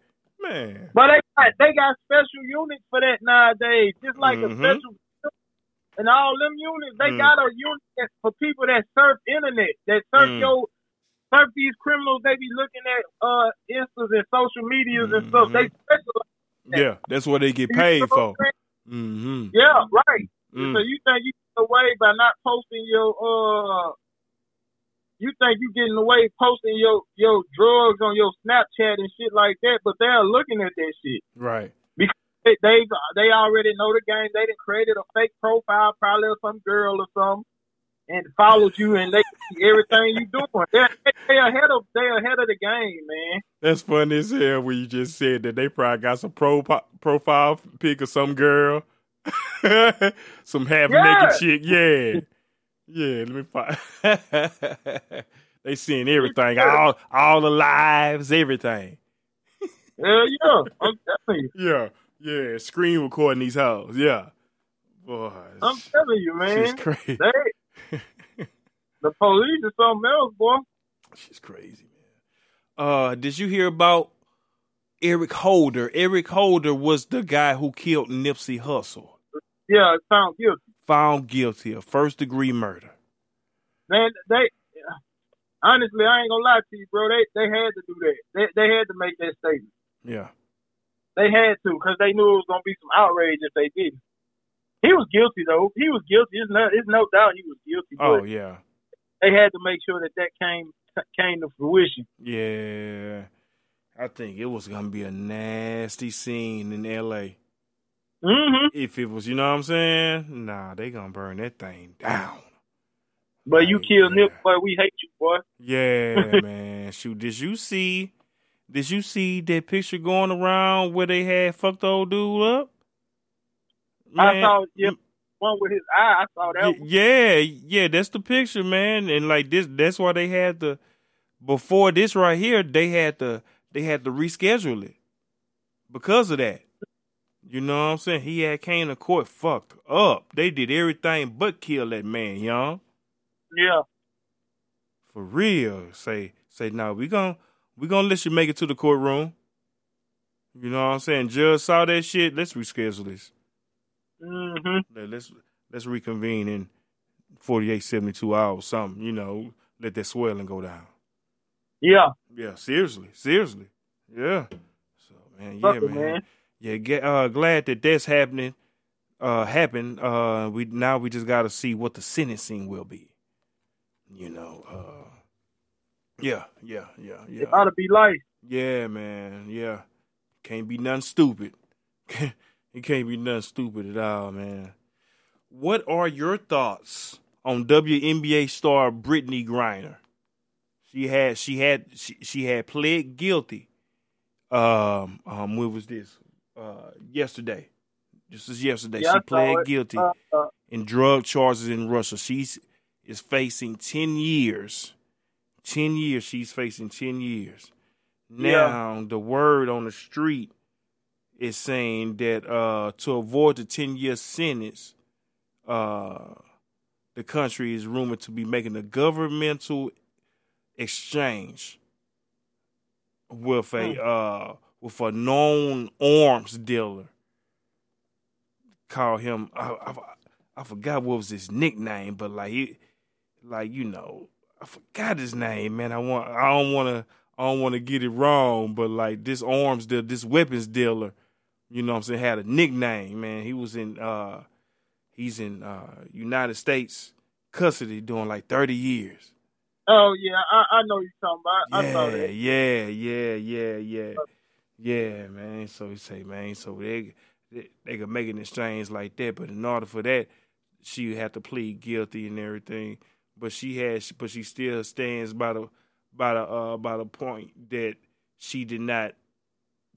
[SPEAKER 3] man.
[SPEAKER 4] But they got they got special units for that nowadays. Just like
[SPEAKER 3] Mhm.
[SPEAKER 4] a special and all them units, they
[SPEAKER 3] Mm.
[SPEAKER 4] got a unit for people that surf internet, that surf
[SPEAKER 3] Mm.
[SPEAKER 4] your surf these criminals. They be looking at uh instas and social medias and stuff. They specialize.
[SPEAKER 3] Yeah, that's what they get
[SPEAKER 4] You
[SPEAKER 3] paid
[SPEAKER 4] know
[SPEAKER 3] for. Mm-hmm.
[SPEAKER 4] Yeah, right.
[SPEAKER 3] Mm.
[SPEAKER 4] So you think you get away by not posting your uh you think you getting away posting your your drugs on your Snapchat and shit like that, but they're looking at that shit.
[SPEAKER 3] Right.
[SPEAKER 4] They they they already know the game. They done created a fake profile, probably of some girl or something, and followed you, and they see everything you doing. They're they ahead of they ahead of the game, man.
[SPEAKER 3] That's funny as hell when you just said that they probably got some pro profile pic of some girl, some half
[SPEAKER 4] Yeah.
[SPEAKER 3] naked chick. Yeah, yeah. Let me find. they seeing everything, all all the lives, everything.
[SPEAKER 4] Hell yeah, I'm telling you,
[SPEAKER 3] Yeah, yeah. Screen recording these hoes. Yeah, boy,
[SPEAKER 4] I'm telling you,
[SPEAKER 3] she's
[SPEAKER 4] man.
[SPEAKER 3] crazy.
[SPEAKER 4] They the police is something else, boy.
[SPEAKER 3] She's crazy, man. Uh, did you hear about Eric Holder? Eric Holder was the guy who killed Nipsey Hussle.
[SPEAKER 4] Yeah, sounds guilty.
[SPEAKER 3] Found guilty of first degree murder.
[SPEAKER 4] Man, they honestly, I ain't gonna lie to you, bro. They they had to do that. They they had to make that statement.
[SPEAKER 3] Yeah.
[SPEAKER 4] They had to because they knew it was gonna be some outrage if they didn't. He was guilty though. He was guilty. There's no, there's no doubt he was guilty.
[SPEAKER 3] Oh yeah.
[SPEAKER 4] they had to make sure that that came came to fruition.
[SPEAKER 3] Yeah. I think it was gonna be a nasty scene in L.A.
[SPEAKER 4] hmm
[SPEAKER 3] If it was, you know what I'm saying? Nah, they gonna burn that thing down.
[SPEAKER 4] But you
[SPEAKER 3] killed
[SPEAKER 4] kill
[SPEAKER 3] yeah.
[SPEAKER 4] Nip, boy. We hate you, boy.
[SPEAKER 3] Yeah, man. Shoot, did you see? Did you see that picture going around where they had fucked the old dude up?
[SPEAKER 4] I saw yeah, one with his eye. I saw that. One.
[SPEAKER 3] Yeah, yeah, that's the picture, man. And like this, that's why they had to. Before this right here, they had to they had to reschedule it because of that. You know what I'm saying? He had came to court fucked up. They did everything but kill that man, young.
[SPEAKER 4] Yeah.
[SPEAKER 3] For real. Say say no, we gon' we gonna let you make it to the courtroom. You know what I'm saying? Judge saw that shit. Let's reschedule this.
[SPEAKER 4] hmm
[SPEAKER 3] Let- Let's let's reconvene in 48, 72 hours, something, you know, let that swelling go down.
[SPEAKER 4] Yeah.
[SPEAKER 3] Yeah, seriously, seriously. Yeah. So man, yeah, man.
[SPEAKER 4] man.
[SPEAKER 3] Yeah, get, uh glad that that's happening. Uh happened. Uh we now we just gotta see what the sentencing will be. You know, uh yeah, yeah, yeah, yeah.
[SPEAKER 4] It ought to be life.
[SPEAKER 3] Yeah, man. Yeah. Can't be nothing stupid. it can't be nothing stupid at all, man. What are your thoughts on WNBA star Brittney Griner? She had she had she, she had pled guilty. Um um when was this? Uh yesterday. This is yesterday.
[SPEAKER 4] Yeah,
[SPEAKER 3] she pled guilty
[SPEAKER 4] Uh, uh,
[SPEAKER 3] in drug charges in Russia. She's is facing ten years. Ten years. She's facing ten years. Now the word on the street is saying that uh, to avoid the ten year sentence, uh, the country is rumored to be making a governmental exchange with a uh, with a known arms dealer. Call him. I, I, I forgot what was his nickname, but like he, like you know, I forgot his name, man. I want. I don't want to. I don't want to get it wrong, but like this arms dealer, this weapons dealer, you know what I'm saying, had a nickname, man. He was in. uh He's in uh United States custody doing like 30 years.
[SPEAKER 4] oh yeah, I, I know you're talking about. I saw
[SPEAKER 3] Yeah,
[SPEAKER 4] that.
[SPEAKER 3] yeah, yeah, yeah, yeah, yeah, man. So he say, man, so they they, they could make an exchange like that, but in order for that, she had to plead guilty and everything. But she has, but she still stands by the by the uh by the point that she did not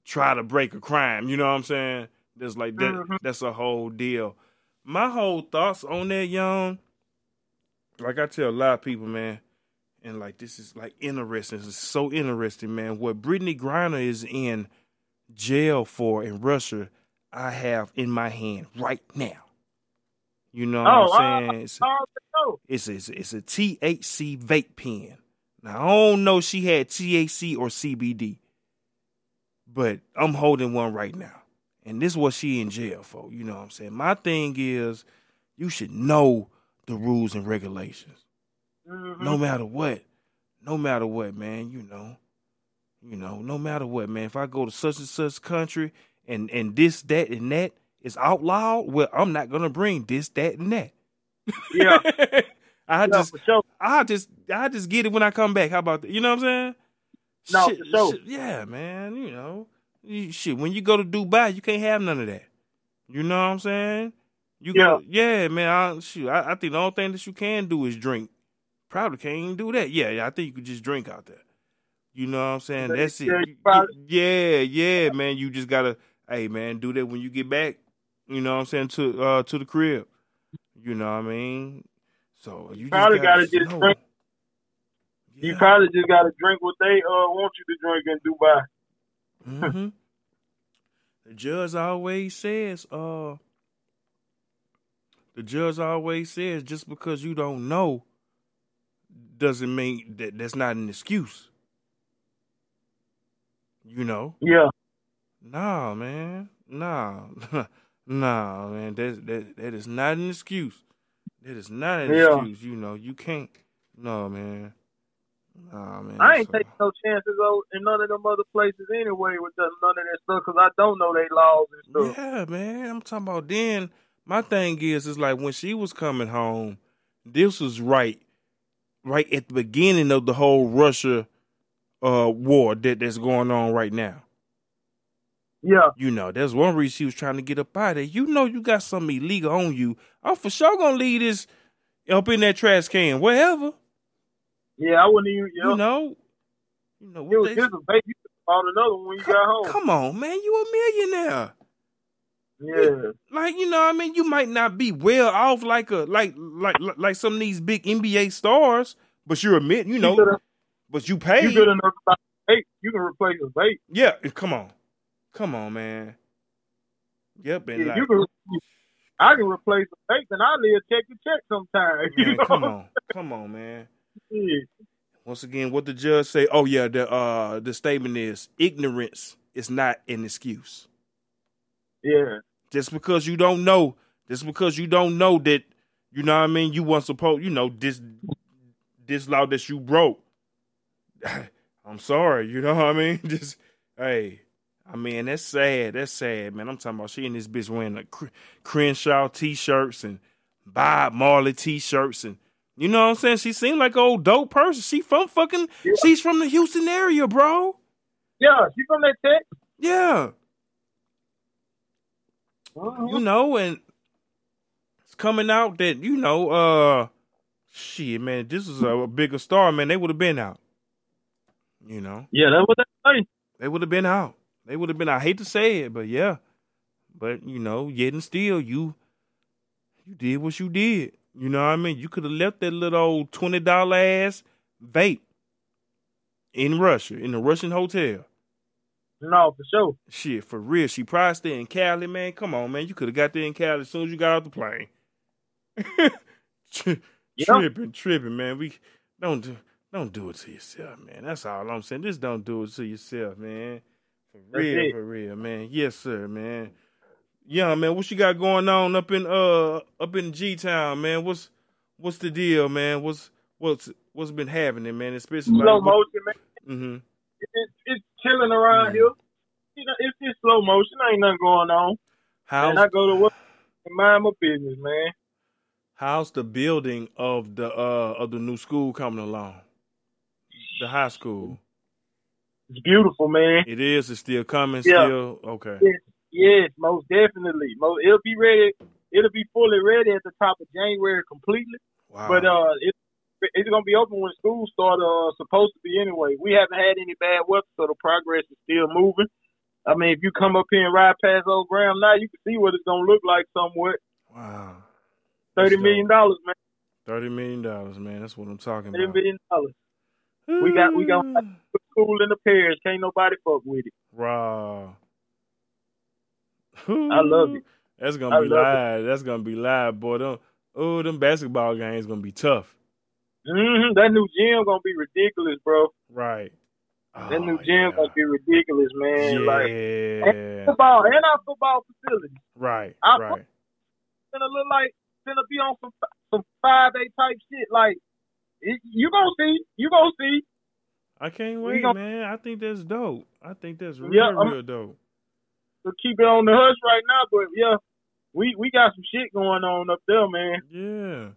[SPEAKER 3] try to break a crime. You know what I'm saying? That's like that.
[SPEAKER 4] Mhm.
[SPEAKER 3] That's a whole deal. My whole thoughts on that, young. Like I tell a lot of people, man, and like this is like interesting. This is so interesting, man. What Brittney Griner is in jail for in Russia, I have in my hand right now. You know what
[SPEAKER 4] Oh,
[SPEAKER 3] I'm saying? It's,
[SPEAKER 4] Oh,
[SPEAKER 3] it's, it's, it's a THC vape pen. Now, I don't know if she had THC or CBD, but I'm holding one right now. And this is what she in jail for. You know what I'm saying? My thing is, you should know the rules and regulations
[SPEAKER 4] Mhm.
[SPEAKER 3] no matter what, no matter what, man, you know, you know, no matter what, man. If I go to such and such country and and this, that, and that is outlawed, well, I'm not gonna bring this, that, and that.
[SPEAKER 4] Yeah.
[SPEAKER 3] I
[SPEAKER 4] Yeah,
[SPEAKER 3] just,
[SPEAKER 4] sure.
[SPEAKER 3] I just, I just get it when I come back. How about that? You know what I'm saying?
[SPEAKER 4] No,
[SPEAKER 3] Shit-
[SPEAKER 4] for sure.
[SPEAKER 3] shit, yeah, man. You know, You- shit. When you go to Dubai, you can't have none of that. You know what I'm saying? You go, yeah, man. I, shoot, I, I think the only thing that you can do is drink. Probably can't even do that. Yeah, yeah. I think you could just drink out there. You know what I'm saying? That's it.
[SPEAKER 4] yeah,
[SPEAKER 3] Yeah, yeah, man. You just gotta, hey, man, do that when you get back. You know what I'm saying to uh to the crib. You know what I mean? So you
[SPEAKER 4] Probably
[SPEAKER 3] gotta
[SPEAKER 4] gotta just drink. You probably just got to drink what they uh want you to drink in Dubai.
[SPEAKER 3] hmm the judge always says, uh, the judge always says, just because you don't know doesn't mean that that's not an excuse. You know,
[SPEAKER 4] Yeah.
[SPEAKER 3] nah, man, nah, nah, man, that that that is not an excuse. That is not an
[SPEAKER 4] Yeah.
[SPEAKER 3] excuse. You know, you can't. No, man. Nah, man.
[SPEAKER 4] I ain't
[SPEAKER 3] so-
[SPEAKER 4] taking no chances though in none of them other places anyway with none of that stuff because I don't know they laws and stuff.
[SPEAKER 3] Yeah, man. I'm talking about then. My thing is, is like when she was coming home, this was right, right at the beginning of the whole Russia uh, war that that's going on right now.
[SPEAKER 4] Yeah,
[SPEAKER 3] You know, there's one reason she was trying to get up out of there. You know, you got something illegal on you. I'm for sure gonna leave this up in that trash can, wherever.
[SPEAKER 4] yeah. I wouldn't even. Yeah.
[SPEAKER 3] You know, you know
[SPEAKER 4] it
[SPEAKER 3] what
[SPEAKER 4] was
[SPEAKER 3] they.
[SPEAKER 4] just a baby. You bought another one when you got home.
[SPEAKER 3] Come on, man, you a millionaire.
[SPEAKER 4] Yeah,
[SPEAKER 3] Like you know, I mean, you might not be well off like a like like like some of these big NBA stars, but you're a admit, you know,
[SPEAKER 4] you
[SPEAKER 3] but you paid.
[SPEAKER 4] You could have vape. You can replace a vape.
[SPEAKER 3] Yeah, come on, come on, man. Yep, and
[SPEAKER 4] Yeah,
[SPEAKER 3] like,
[SPEAKER 4] you can. I can replace a vape, and I live check to check sometimes.
[SPEAKER 3] Man, come on, come on, man.
[SPEAKER 4] Yeah.
[SPEAKER 3] Once again, what the judge say? Oh yeah, the uh the statement is ignorance is not an excuse.
[SPEAKER 4] yeah.
[SPEAKER 3] Just because you don't know, just because you don't know that, you know what I mean, you weren't supposed, you know, this this law that you broke. I'm sorry, you know what I mean? Just hey, I mean that's sad. That's sad, man. I'm talking about she and this bitch wearing like Crenshaw t-shirts and Bob Marley t-shirts and you know what I'm saying? She seemed like an old dope person. She from fucking
[SPEAKER 4] Yeah.
[SPEAKER 3] she's from the Houston area, bro.
[SPEAKER 4] Yeah, she from that tech.
[SPEAKER 3] Yeah.
[SPEAKER 4] Mhm.
[SPEAKER 3] you know, and it's coming out that you know, uh, shit, man, this is a, bigger star, man. They would have been out. You know,
[SPEAKER 4] Yeah, that they say.
[SPEAKER 3] they would have been out. They would have been. I hate to say it, but yeah, but you know, yet and still, you you did what you did. You know what I mean? You could have left that little old twenty dollar ass vape in Russia in the Russian hotel.
[SPEAKER 4] No, for sure.
[SPEAKER 3] Shit, for real. She probably stay in Cali, man. Come on, man. You could have got there in Cali as soon as you got off the plane. Tri-
[SPEAKER 4] Yeah.
[SPEAKER 3] Tripping, tripping, man. We don't do don't do it to yourself, man. That's all I'm saying. Just don't do it to yourself, man. For
[SPEAKER 4] That's
[SPEAKER 3] real,
[SPEAKER 4] it.
[SPEAKER 3] for real, man. Yes, sir, man. Yeah, man. What you got going on up in uh up in G Town, man? What's what's the deal, man? What's what's what's been happening, man? Especially
[SPEAKER 4] Slow
[SPEAKER 3] like,
[SPEAKER 4] motion, man.
[SPEAKER 3] mm-hmm.
[SPEAKER 4] It's, it's chilling around
[SPEAKER 3] Mhm.
[SPEAKER 4] here. You know, it's just slow motion. Ain't nothing going on. How I go to work and mind my business, man.
[SPEAKER 3] How's the building of the uh of the new school coming along? The high school.
[SPEAKER 4] It's beautiful, man.
[SPEAKER 3] It is. It's still coming.
[SPEAKER 4] Yeah.
[SPEAKER 3] Still okay.
[SPEAKER 4] Yes, yes, most definitely. Most, it'll be ready. It'll be fully ready at the top of January completely.
[SPEAKER 3] Wow.
[SPEAKER 4] But uh, it, it's gonna be open when school start. Uh, supposed to be anyway. We haven't had any bad weather, so the progress is still moving. I mean, if you come up here and ride past Old Graham now, you can see what it's gonna look like somewhat.
[SPEAKER 3] wow.
[SPEAKER 4] Thirty million dollars, man.
[SPEAKER 3] Thirty million dollars, man. That's what I'm talking
[SPEAKER 4] Thirty
[SPEAKER 3] about.
[SPEAKER 4] million dollars. we got- we got- School in the parish. Can't nobody fuck with it.
[SPEAKER 3] Raw.
[SPEAKER 4] I love it.
[SPEAKER 3] That's gonna
[SPEAKER 4] I
[SPEAKER 3] be
[SPEAKER 4] love it.
[SPEAKER 3] live. That's gonna be live, boy. Them, oh, them basketball games gonna be tough.
[SPEAKER 4] hmm That new gym gonna be ridiculous, bro.
[SPEAKER 3] Right.
[SPEAKER 4] That
[SPEAKER 3] Oh,
[SPEAKER 4] new gym
[SPEAKER 3] yeah.
[SPEAKER 4] gonna be ridiculous, man. Like
[SPEAKER 3] Yeah.
[SPEAKER 4] football and our football facility.
[SPEAKER 3] Right. Right.
[SPEAKER 4] Gonna look like gonna be on some some five A type shit. Like you gonna see, you gonna see.
[SPEAKER 3] I can't wait,
[SPEAKER 4] gon-
[SPEAKER 3] man. I think that's dope. I think that's real,
[SPEAKER 4] Yeah,
[SPEAKER 3] real dope.
[SPEAKER 4] So keep it on the hush right now, but yeah, we we got some shit going on up there, man.
[SPEAKER 3] Yeah.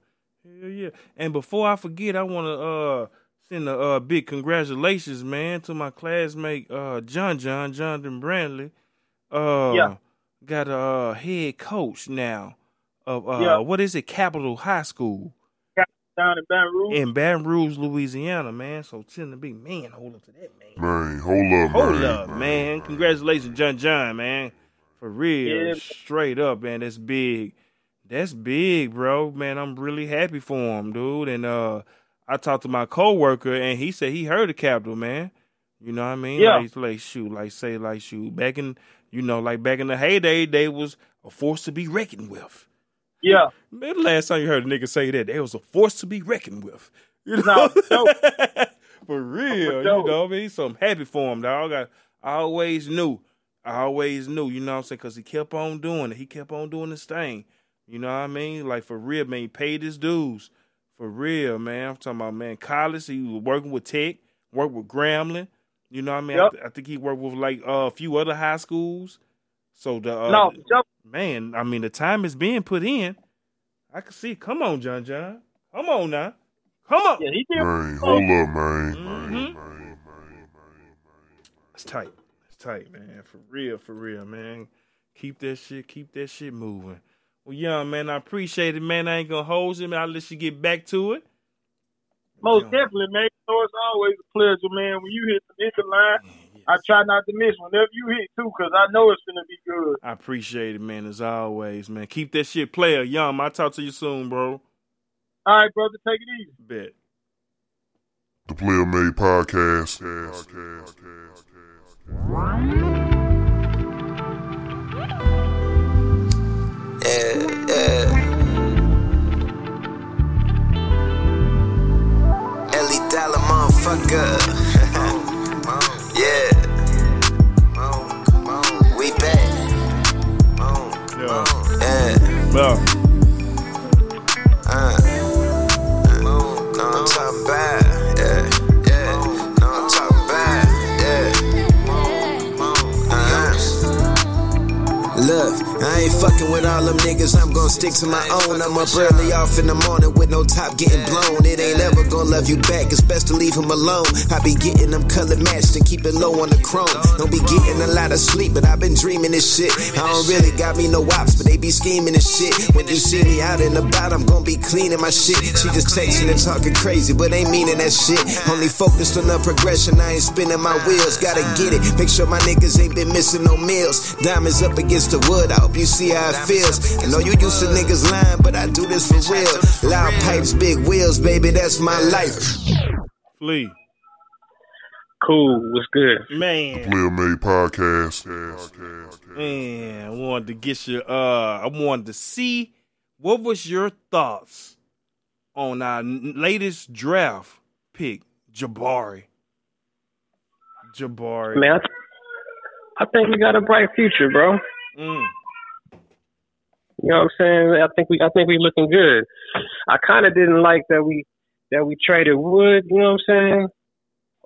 [SPEAKER 3] Hell yeah. And before I forget, I want to uh send a uh, big congratulations, man, to my classmate uh John John Jonathan Brandley. Uh
[SPEAKER 4] Yeah.
[SPEAKER 3] got a uh, head coach now of uh
[SPEAKER 4] Yeah.
[SPEAKER 3] what is it? Capital High School
[SPEAKER 4] Down in Baton Rouge.
[SPEAKER 3] in Baton Rouge, Louisiana, man. So tend to be man, hold up to that man.
[SPEAKER 1] Man, hold up,
[SPEAKER 3] Hold
[SPEAKER 1] man.
[SPEAKER 3] up, man. Congratulations, John John, man. For real.
[SPEAKER 4] Yeah.
[SPEAKER 3] Straight up, man. That's big. That's big, bro. Man, I'm really happy for him, dude. And uh I talked to my coworker and he said he heard of Capital, man. You know what I mean?
[SPEAKER 4] Yeah.
[SPEAKER 3] Like, like shoot, like say like shoot. Back in you know, like back in the heyday, they was a force to be reckoned with.
[SPEAKER 4] Yeah,
[SPEAKER 3] Man, the last time you heard a nigga say that, they was a force to be reckoned with. You know?
[SPEAKER 4] No, no.
[SPEAKER 3] for real.
[SPEAKER 4] For
[SPEAKER 3] You know what I mean? So I'm happy for him, dog. I, I always knew. I always knew, you know what I'm saying? Because he kept on doing it. He kept on doing his thing. You know what I mean? Like, for real, man. He paid his dues. For real, man. I'm talking about, man, college. He was working with Tech, worked with Grambling. You know what I mean? I, th- I think he worked with, like, uh, a few other high schools. So, the uh,
[SPEAKER 4] no, sure.
[SPEAKER 3] Man, I mean, the time is being put in. I can see. Come on, John John. Come on now. Come on.
[SPEAKER 4] Yeah, he did.
[SPEAKER 1] Man, hold up, man.
[SPEAKER 3] Mhm.
[SPEAKER 1] Man, man, man, man.
[SPEAKER 3] It's tight. It's tight, man. For real, for real, man. Keep that shit, keep that shit moving. Well, young man, I appreciate it, man. I ain't gonna hold you, man. I'll let you get back to it.
[SPEAKER 4] Most
[SPEAKER 3] Yeah.
[SPEAKER 4] definitely, man. You know, it's always a pleasure, man. When you hit the hit the line, I try not to miss whenever you hit too, cause I know it's gonna be good.
[SPEAKER 3] I appreciate it, man, as always, man. Keep that shit player, young. I'll talk to you soon, bro.
[SPEAKER 4] All right, brother, take it easy.
[SPEAKER 3] Bet.
[SPEAKER 1] The Player Made Podcast.
[SPEAKER 2] Yeah, yeah. Ellie Dollar, motherfucker. Yeah. Fucking with all them niggas, I'm gon' stick to my own. I'm up early off in the morning with no top getting blown. It ain't ever gon' love you back, it's best to leave him alone. I be getting them color matched and keep it low on the chrome. Don't be getting a lot of sleep, but i been dreaming this shit. I don't really got me no ops, but they be scheming this shit. When you see me out and about, I'm gon' be cleaning my shit. She just texting and talking crazy, but ain't meaning that shit. Only focused on the progression, I ain't spinning my wheels. Gotta get it, make sure my niggas ain't been missing no meals. Diamonds up against the wood, I hope you see how it feels. I know you used to niggas lying, but I do this for real. Loud pipes, big wheels, baby, that's my life.
[SPEAKER 3] Flea.
[SPEAKER 5] Cool. What's good?
[SPEAKER 3] Man.
[SPEAKER 1] Player Made Podcast.
[SPEAKER 3] Man, I wanted to get your uh I wanted to see what was your thoughts on our latest draft pick, Jabari. Jabari.
[SPEAKER 5] Man, I, th- I think we got a bright future, bro.
[SPEAKER 3] Mm.
[SPEAKER 5] You know what I'm saying? I think we I think we looking good. I kind of didn't like that we that we traded Wood. You know what I'm saying?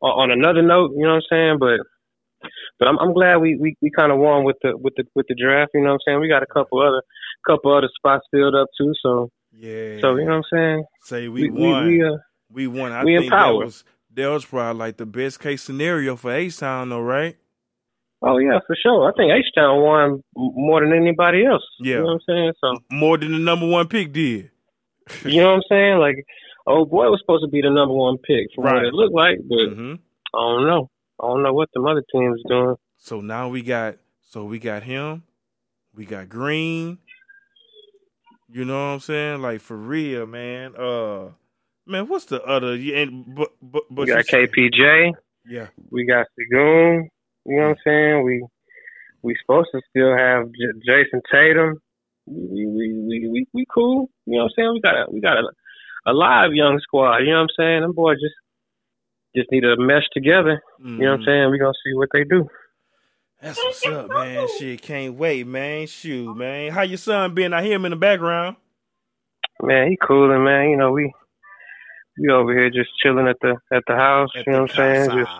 [SPEAKER 5] O- On another note, you know what I'm saying? But but I'm I'm glad we we, we kind of won with the with the with the draft. You know what I'm saying? We got a couple other couple other spots filled up too. So
[SPEAKER 3] Yeah.
[SPEAKER 5] so you know what I'm saying?
[SPEAKER 3] Say we,
[SPEAKER 5] we
[SPEAKER 3] won.
[SPEAKER 5] we, uh,
[SPEAKER 3] We won. I
[SPEAKER 5] We
[SPEAKER 3] think that was that was probably like the best case scenario for A Town though, right?
[SPEAKER 5] Oh yeah, for sure. I think H Town won more than anybody else.
[SPEAKER 3] Yeah.
[SPEAKER 5] You know what I'm saying? So
[SPEAKER 3] More than the number one pick did.
[SPEAKER 5] You know what I'm saying? Like, oh boy was supposed to be the number one pick from
[SPEAKER 3] Right.
[SPEAKER 5] what it looked like, but
[SPEAKER 3] hmm
[SPEAKER 5] I don't know. I don't know what the other teams doing.
[SPEAKER 3] So now we got so we got him, we got Green. You know what I'm saying? Like for real, man. Uh man, what's the other yeah, and but but, but
[SPEAKER 5] We got
[SPEAKER 3] you-
[SPEAKER 5] KPJ.
[SPEAKER 3] Yeah.
[SPEAKER 5] We got Sengun. You know what I'm saying? We we supposed to still have J- Jason Tatum. We we, we we we cool. You know what I'm saying? We got a we got a, a live young squad. You know what I'm saying? Them boys just just need to mesh together. You know what I'm
[SPEAKER 3] Mhm.
[SPEAKER 5] saying? We gonna see what they do.
[SPEAKER 3] That's what's up, man. Shit, can't wait, man. Shoot, man. How your son been? I hear him in the background.
[SPEAKER 5] Man, he coolin', man. You know we we over here just chilling at the at the house.
[SPEAKER 3] At
[SPEAKER 5] you know what I'm saying? Just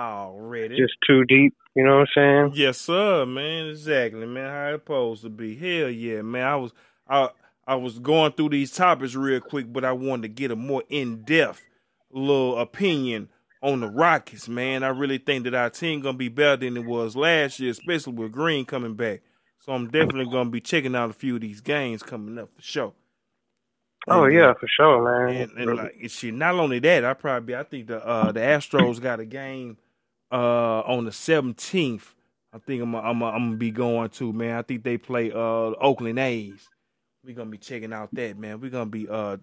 [SPEAKER 3] already.
[SPEAKER 5] just too deep. You know what I'm saying?
[SPEAKER 3] Yes, sir, man. Exactly, man. How it supposed to be. Hell yeah, man. I was I I was going through these topics real quick, but I wanted to get a more in depth little opinion on the Rockets, man. I really think that our team gonna be better than it was last year, especially with Green coming back. So I'm definitely gonna be checking out a few of these games coming up for sure.
[SPEAKER 5] Oh
[SPEAKER 3] And,
[SPEAKER 5] yeah,
[SPEAKER 3] uh,
[SPEAKER 5] for sure, man.
[SPEAKER 3] and, and like shit, not only that, I probably I think the uh the Astros got a game uh on the seventeenth. I think I'm I'm I'm gonna be going to man. I think they play uh Oakland A's. We're gonna be checking out that man. We're gonna be uh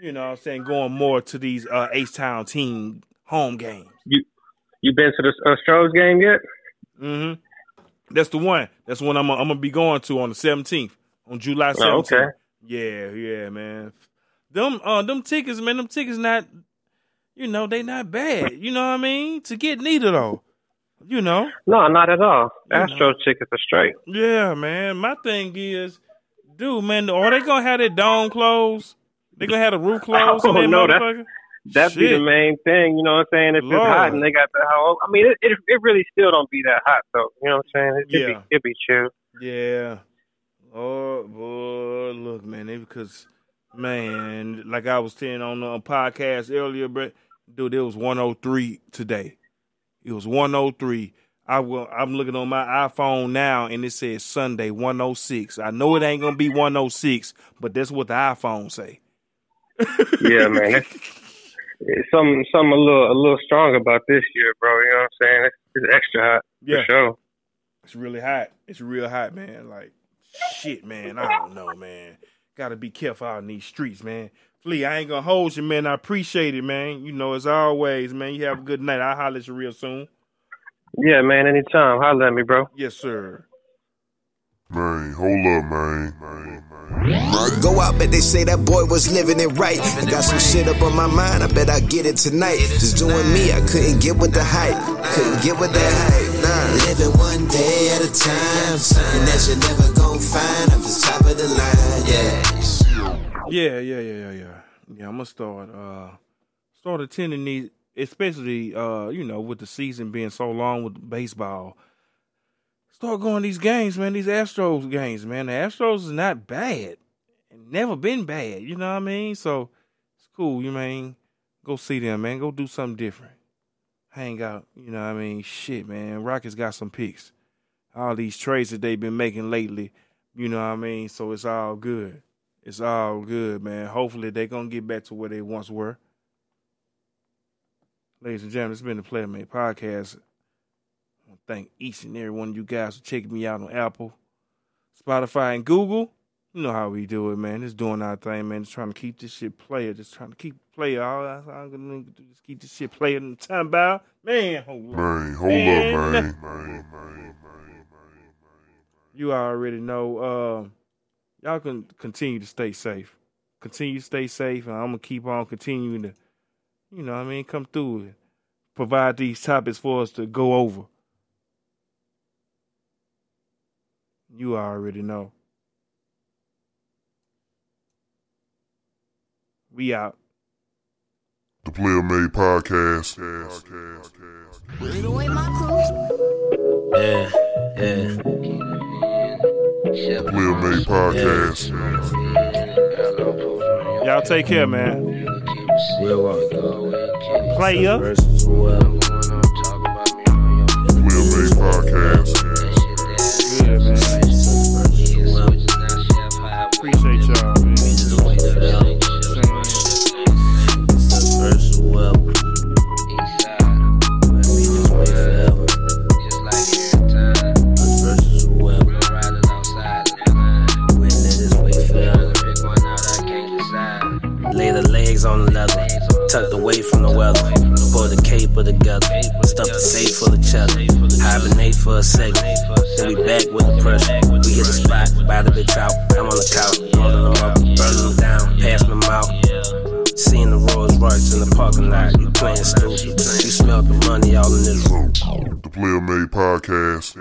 [SPEAKER 3] you know what I'm saying going more to these uh H Town team home games.
[SPEAKER 5] you you been to the uh, Astros game yet?
[SPEAKER 3] Mm-hmm. That's the one. That's the one I'm I'm gonna be going to on the seventeenth on July
[SPEAKER 5] Oh,
[SPEAKER 3] seventeenth.
[SPEAKER 5] okay.
[SPEAKER 3] Yeah, yeah, man. Them uh them tickets, man, them tickets not you know, they not bad. You know what I mean? To get neither though. You know?
[SPEAKER 5] No, not at all.
[SPEAKER 3] You know.
[SPEAKER 5] Tickets are straight.
[SPEAKER 3] Yeah, man. My thing is, dude, man, are they gonna have that dome closed? They gonna have the roof oh, closed
[SPEAKER 5] Oh,
[SPEAKER 3] that
[SPEAKER 5] no, that-
[SPEAKER 3] motherfucker?
[SPEAKER 5] That'd be the main thing, you know what I'm saying? If
[SPEAKER 3] Lord.
[SPEAKER 5] it's hot and they got the whole, I mean it, it it really still don't be that hot though. You know what I'm saying? It,
[SPEAKER 3] Yeah.
[SPEAKER 5] would be it be chill.
[SPEAKER 3] Yeah. Oh boy, look, man, it, because man, like I was saying on the uh, podcast earlier, but dude, it was 103 today. It was 103. I will. I'm looking on my iPhone now, and it says Sunday 106. I know it ain't gonna be 106, but that's what the iPhone say.
[SPEAKER 5] yeah, man. It's, something, something a little, a little strong about this year, bro. You know what I'm saying? It's, it's extra hot
[SPEAKER 3] Yeah.
[SPEAKER 5] for sure.
[SPEAKER 3] It's really hot. It's real hot, man. Like shit, man. I don't know, man. Got to be careful out in these streets, man. Flea, I ain't gonna hold you, man. I appreciate it, man. You know, as always, man. You have a good night. I'll holler at you real soon.
[SPEAKER 5] Yeah, man. Anytime, holler at me, bro.
[SPEAKER 3] Yes, sir.
[SPEAKER 1] Man, hold up, man. Man, man.
[SPEAKER 2] Go out, bet they say that boy was living it right. I got some shit up on my mind, I bet I get it tonight. Just doing me, I couldn't get with the hype. Couldn't get with that hype, nah. Living one day at a time, something that you never gon' top of the line, yeah.
[SPEAKER 3] Yeah, yeah, yeah, yeah, yeah. Yeah, I'm gonna start uh start attending these especially uh, you know, with the season being so long with baseball. Start going these games, man, these Astros games, man. The Astros is not bad. Never been bad, you know what I mean? So it's cool, you mean. Go see them, man. Go do something different. Hang out, you know what I mean? Shit, man. Rockets got some picks. All these trades that they've been making lately, you know what I mean? So it's all good. It's all good, man. Hopefully they gonna get back to where they once were. Ladies and gentlemen, it's been the Player Made Podcast. I want to thank each and every one of you guys for checking me out on Apple, Spotify, and Google. You know how we do it, man. Just doing our thing, man. Just trying to keep this shit player. Just trying to keep player. All I'm gonna do. Just keep this shit player in the time about. Man, hold on.
[SPEAKER 1] Man, hold up. Man, man, man, man,
[SPEAKER 3] you already know. Um, y'all can continue to stay safe. Continue to stay safe, and I'm gonna keep on continuing to, you know, what I mean, come through and provide these topics for us to go over. You already know. We out.
[SPEAKER 1] The Player Made Podcast.
[SPEAKER 6] Yeah, yeah.
[SPEAKER 1] Player Made Podcast.
[SPEAKER 3] Y'all take care, man.
[SPEAKER 6] Real walk.
[SPEAKER 3] Player.
[SPEAKER 6] Versus well.
[SPEAKER 1] Player Made Podcast.
[SPEAKER 6] Safe full of cheddar. Hibernate for a second, then we back with the pressure. We hit the spot, buy the bitch out. I'm on the couch, rolling them up, burning them down, pass them out. Seeing the Rolls Royce in the parking lot, you playing stupid. You smell the money all in this room.
[SPEAKER 1] The Player Made Podcast.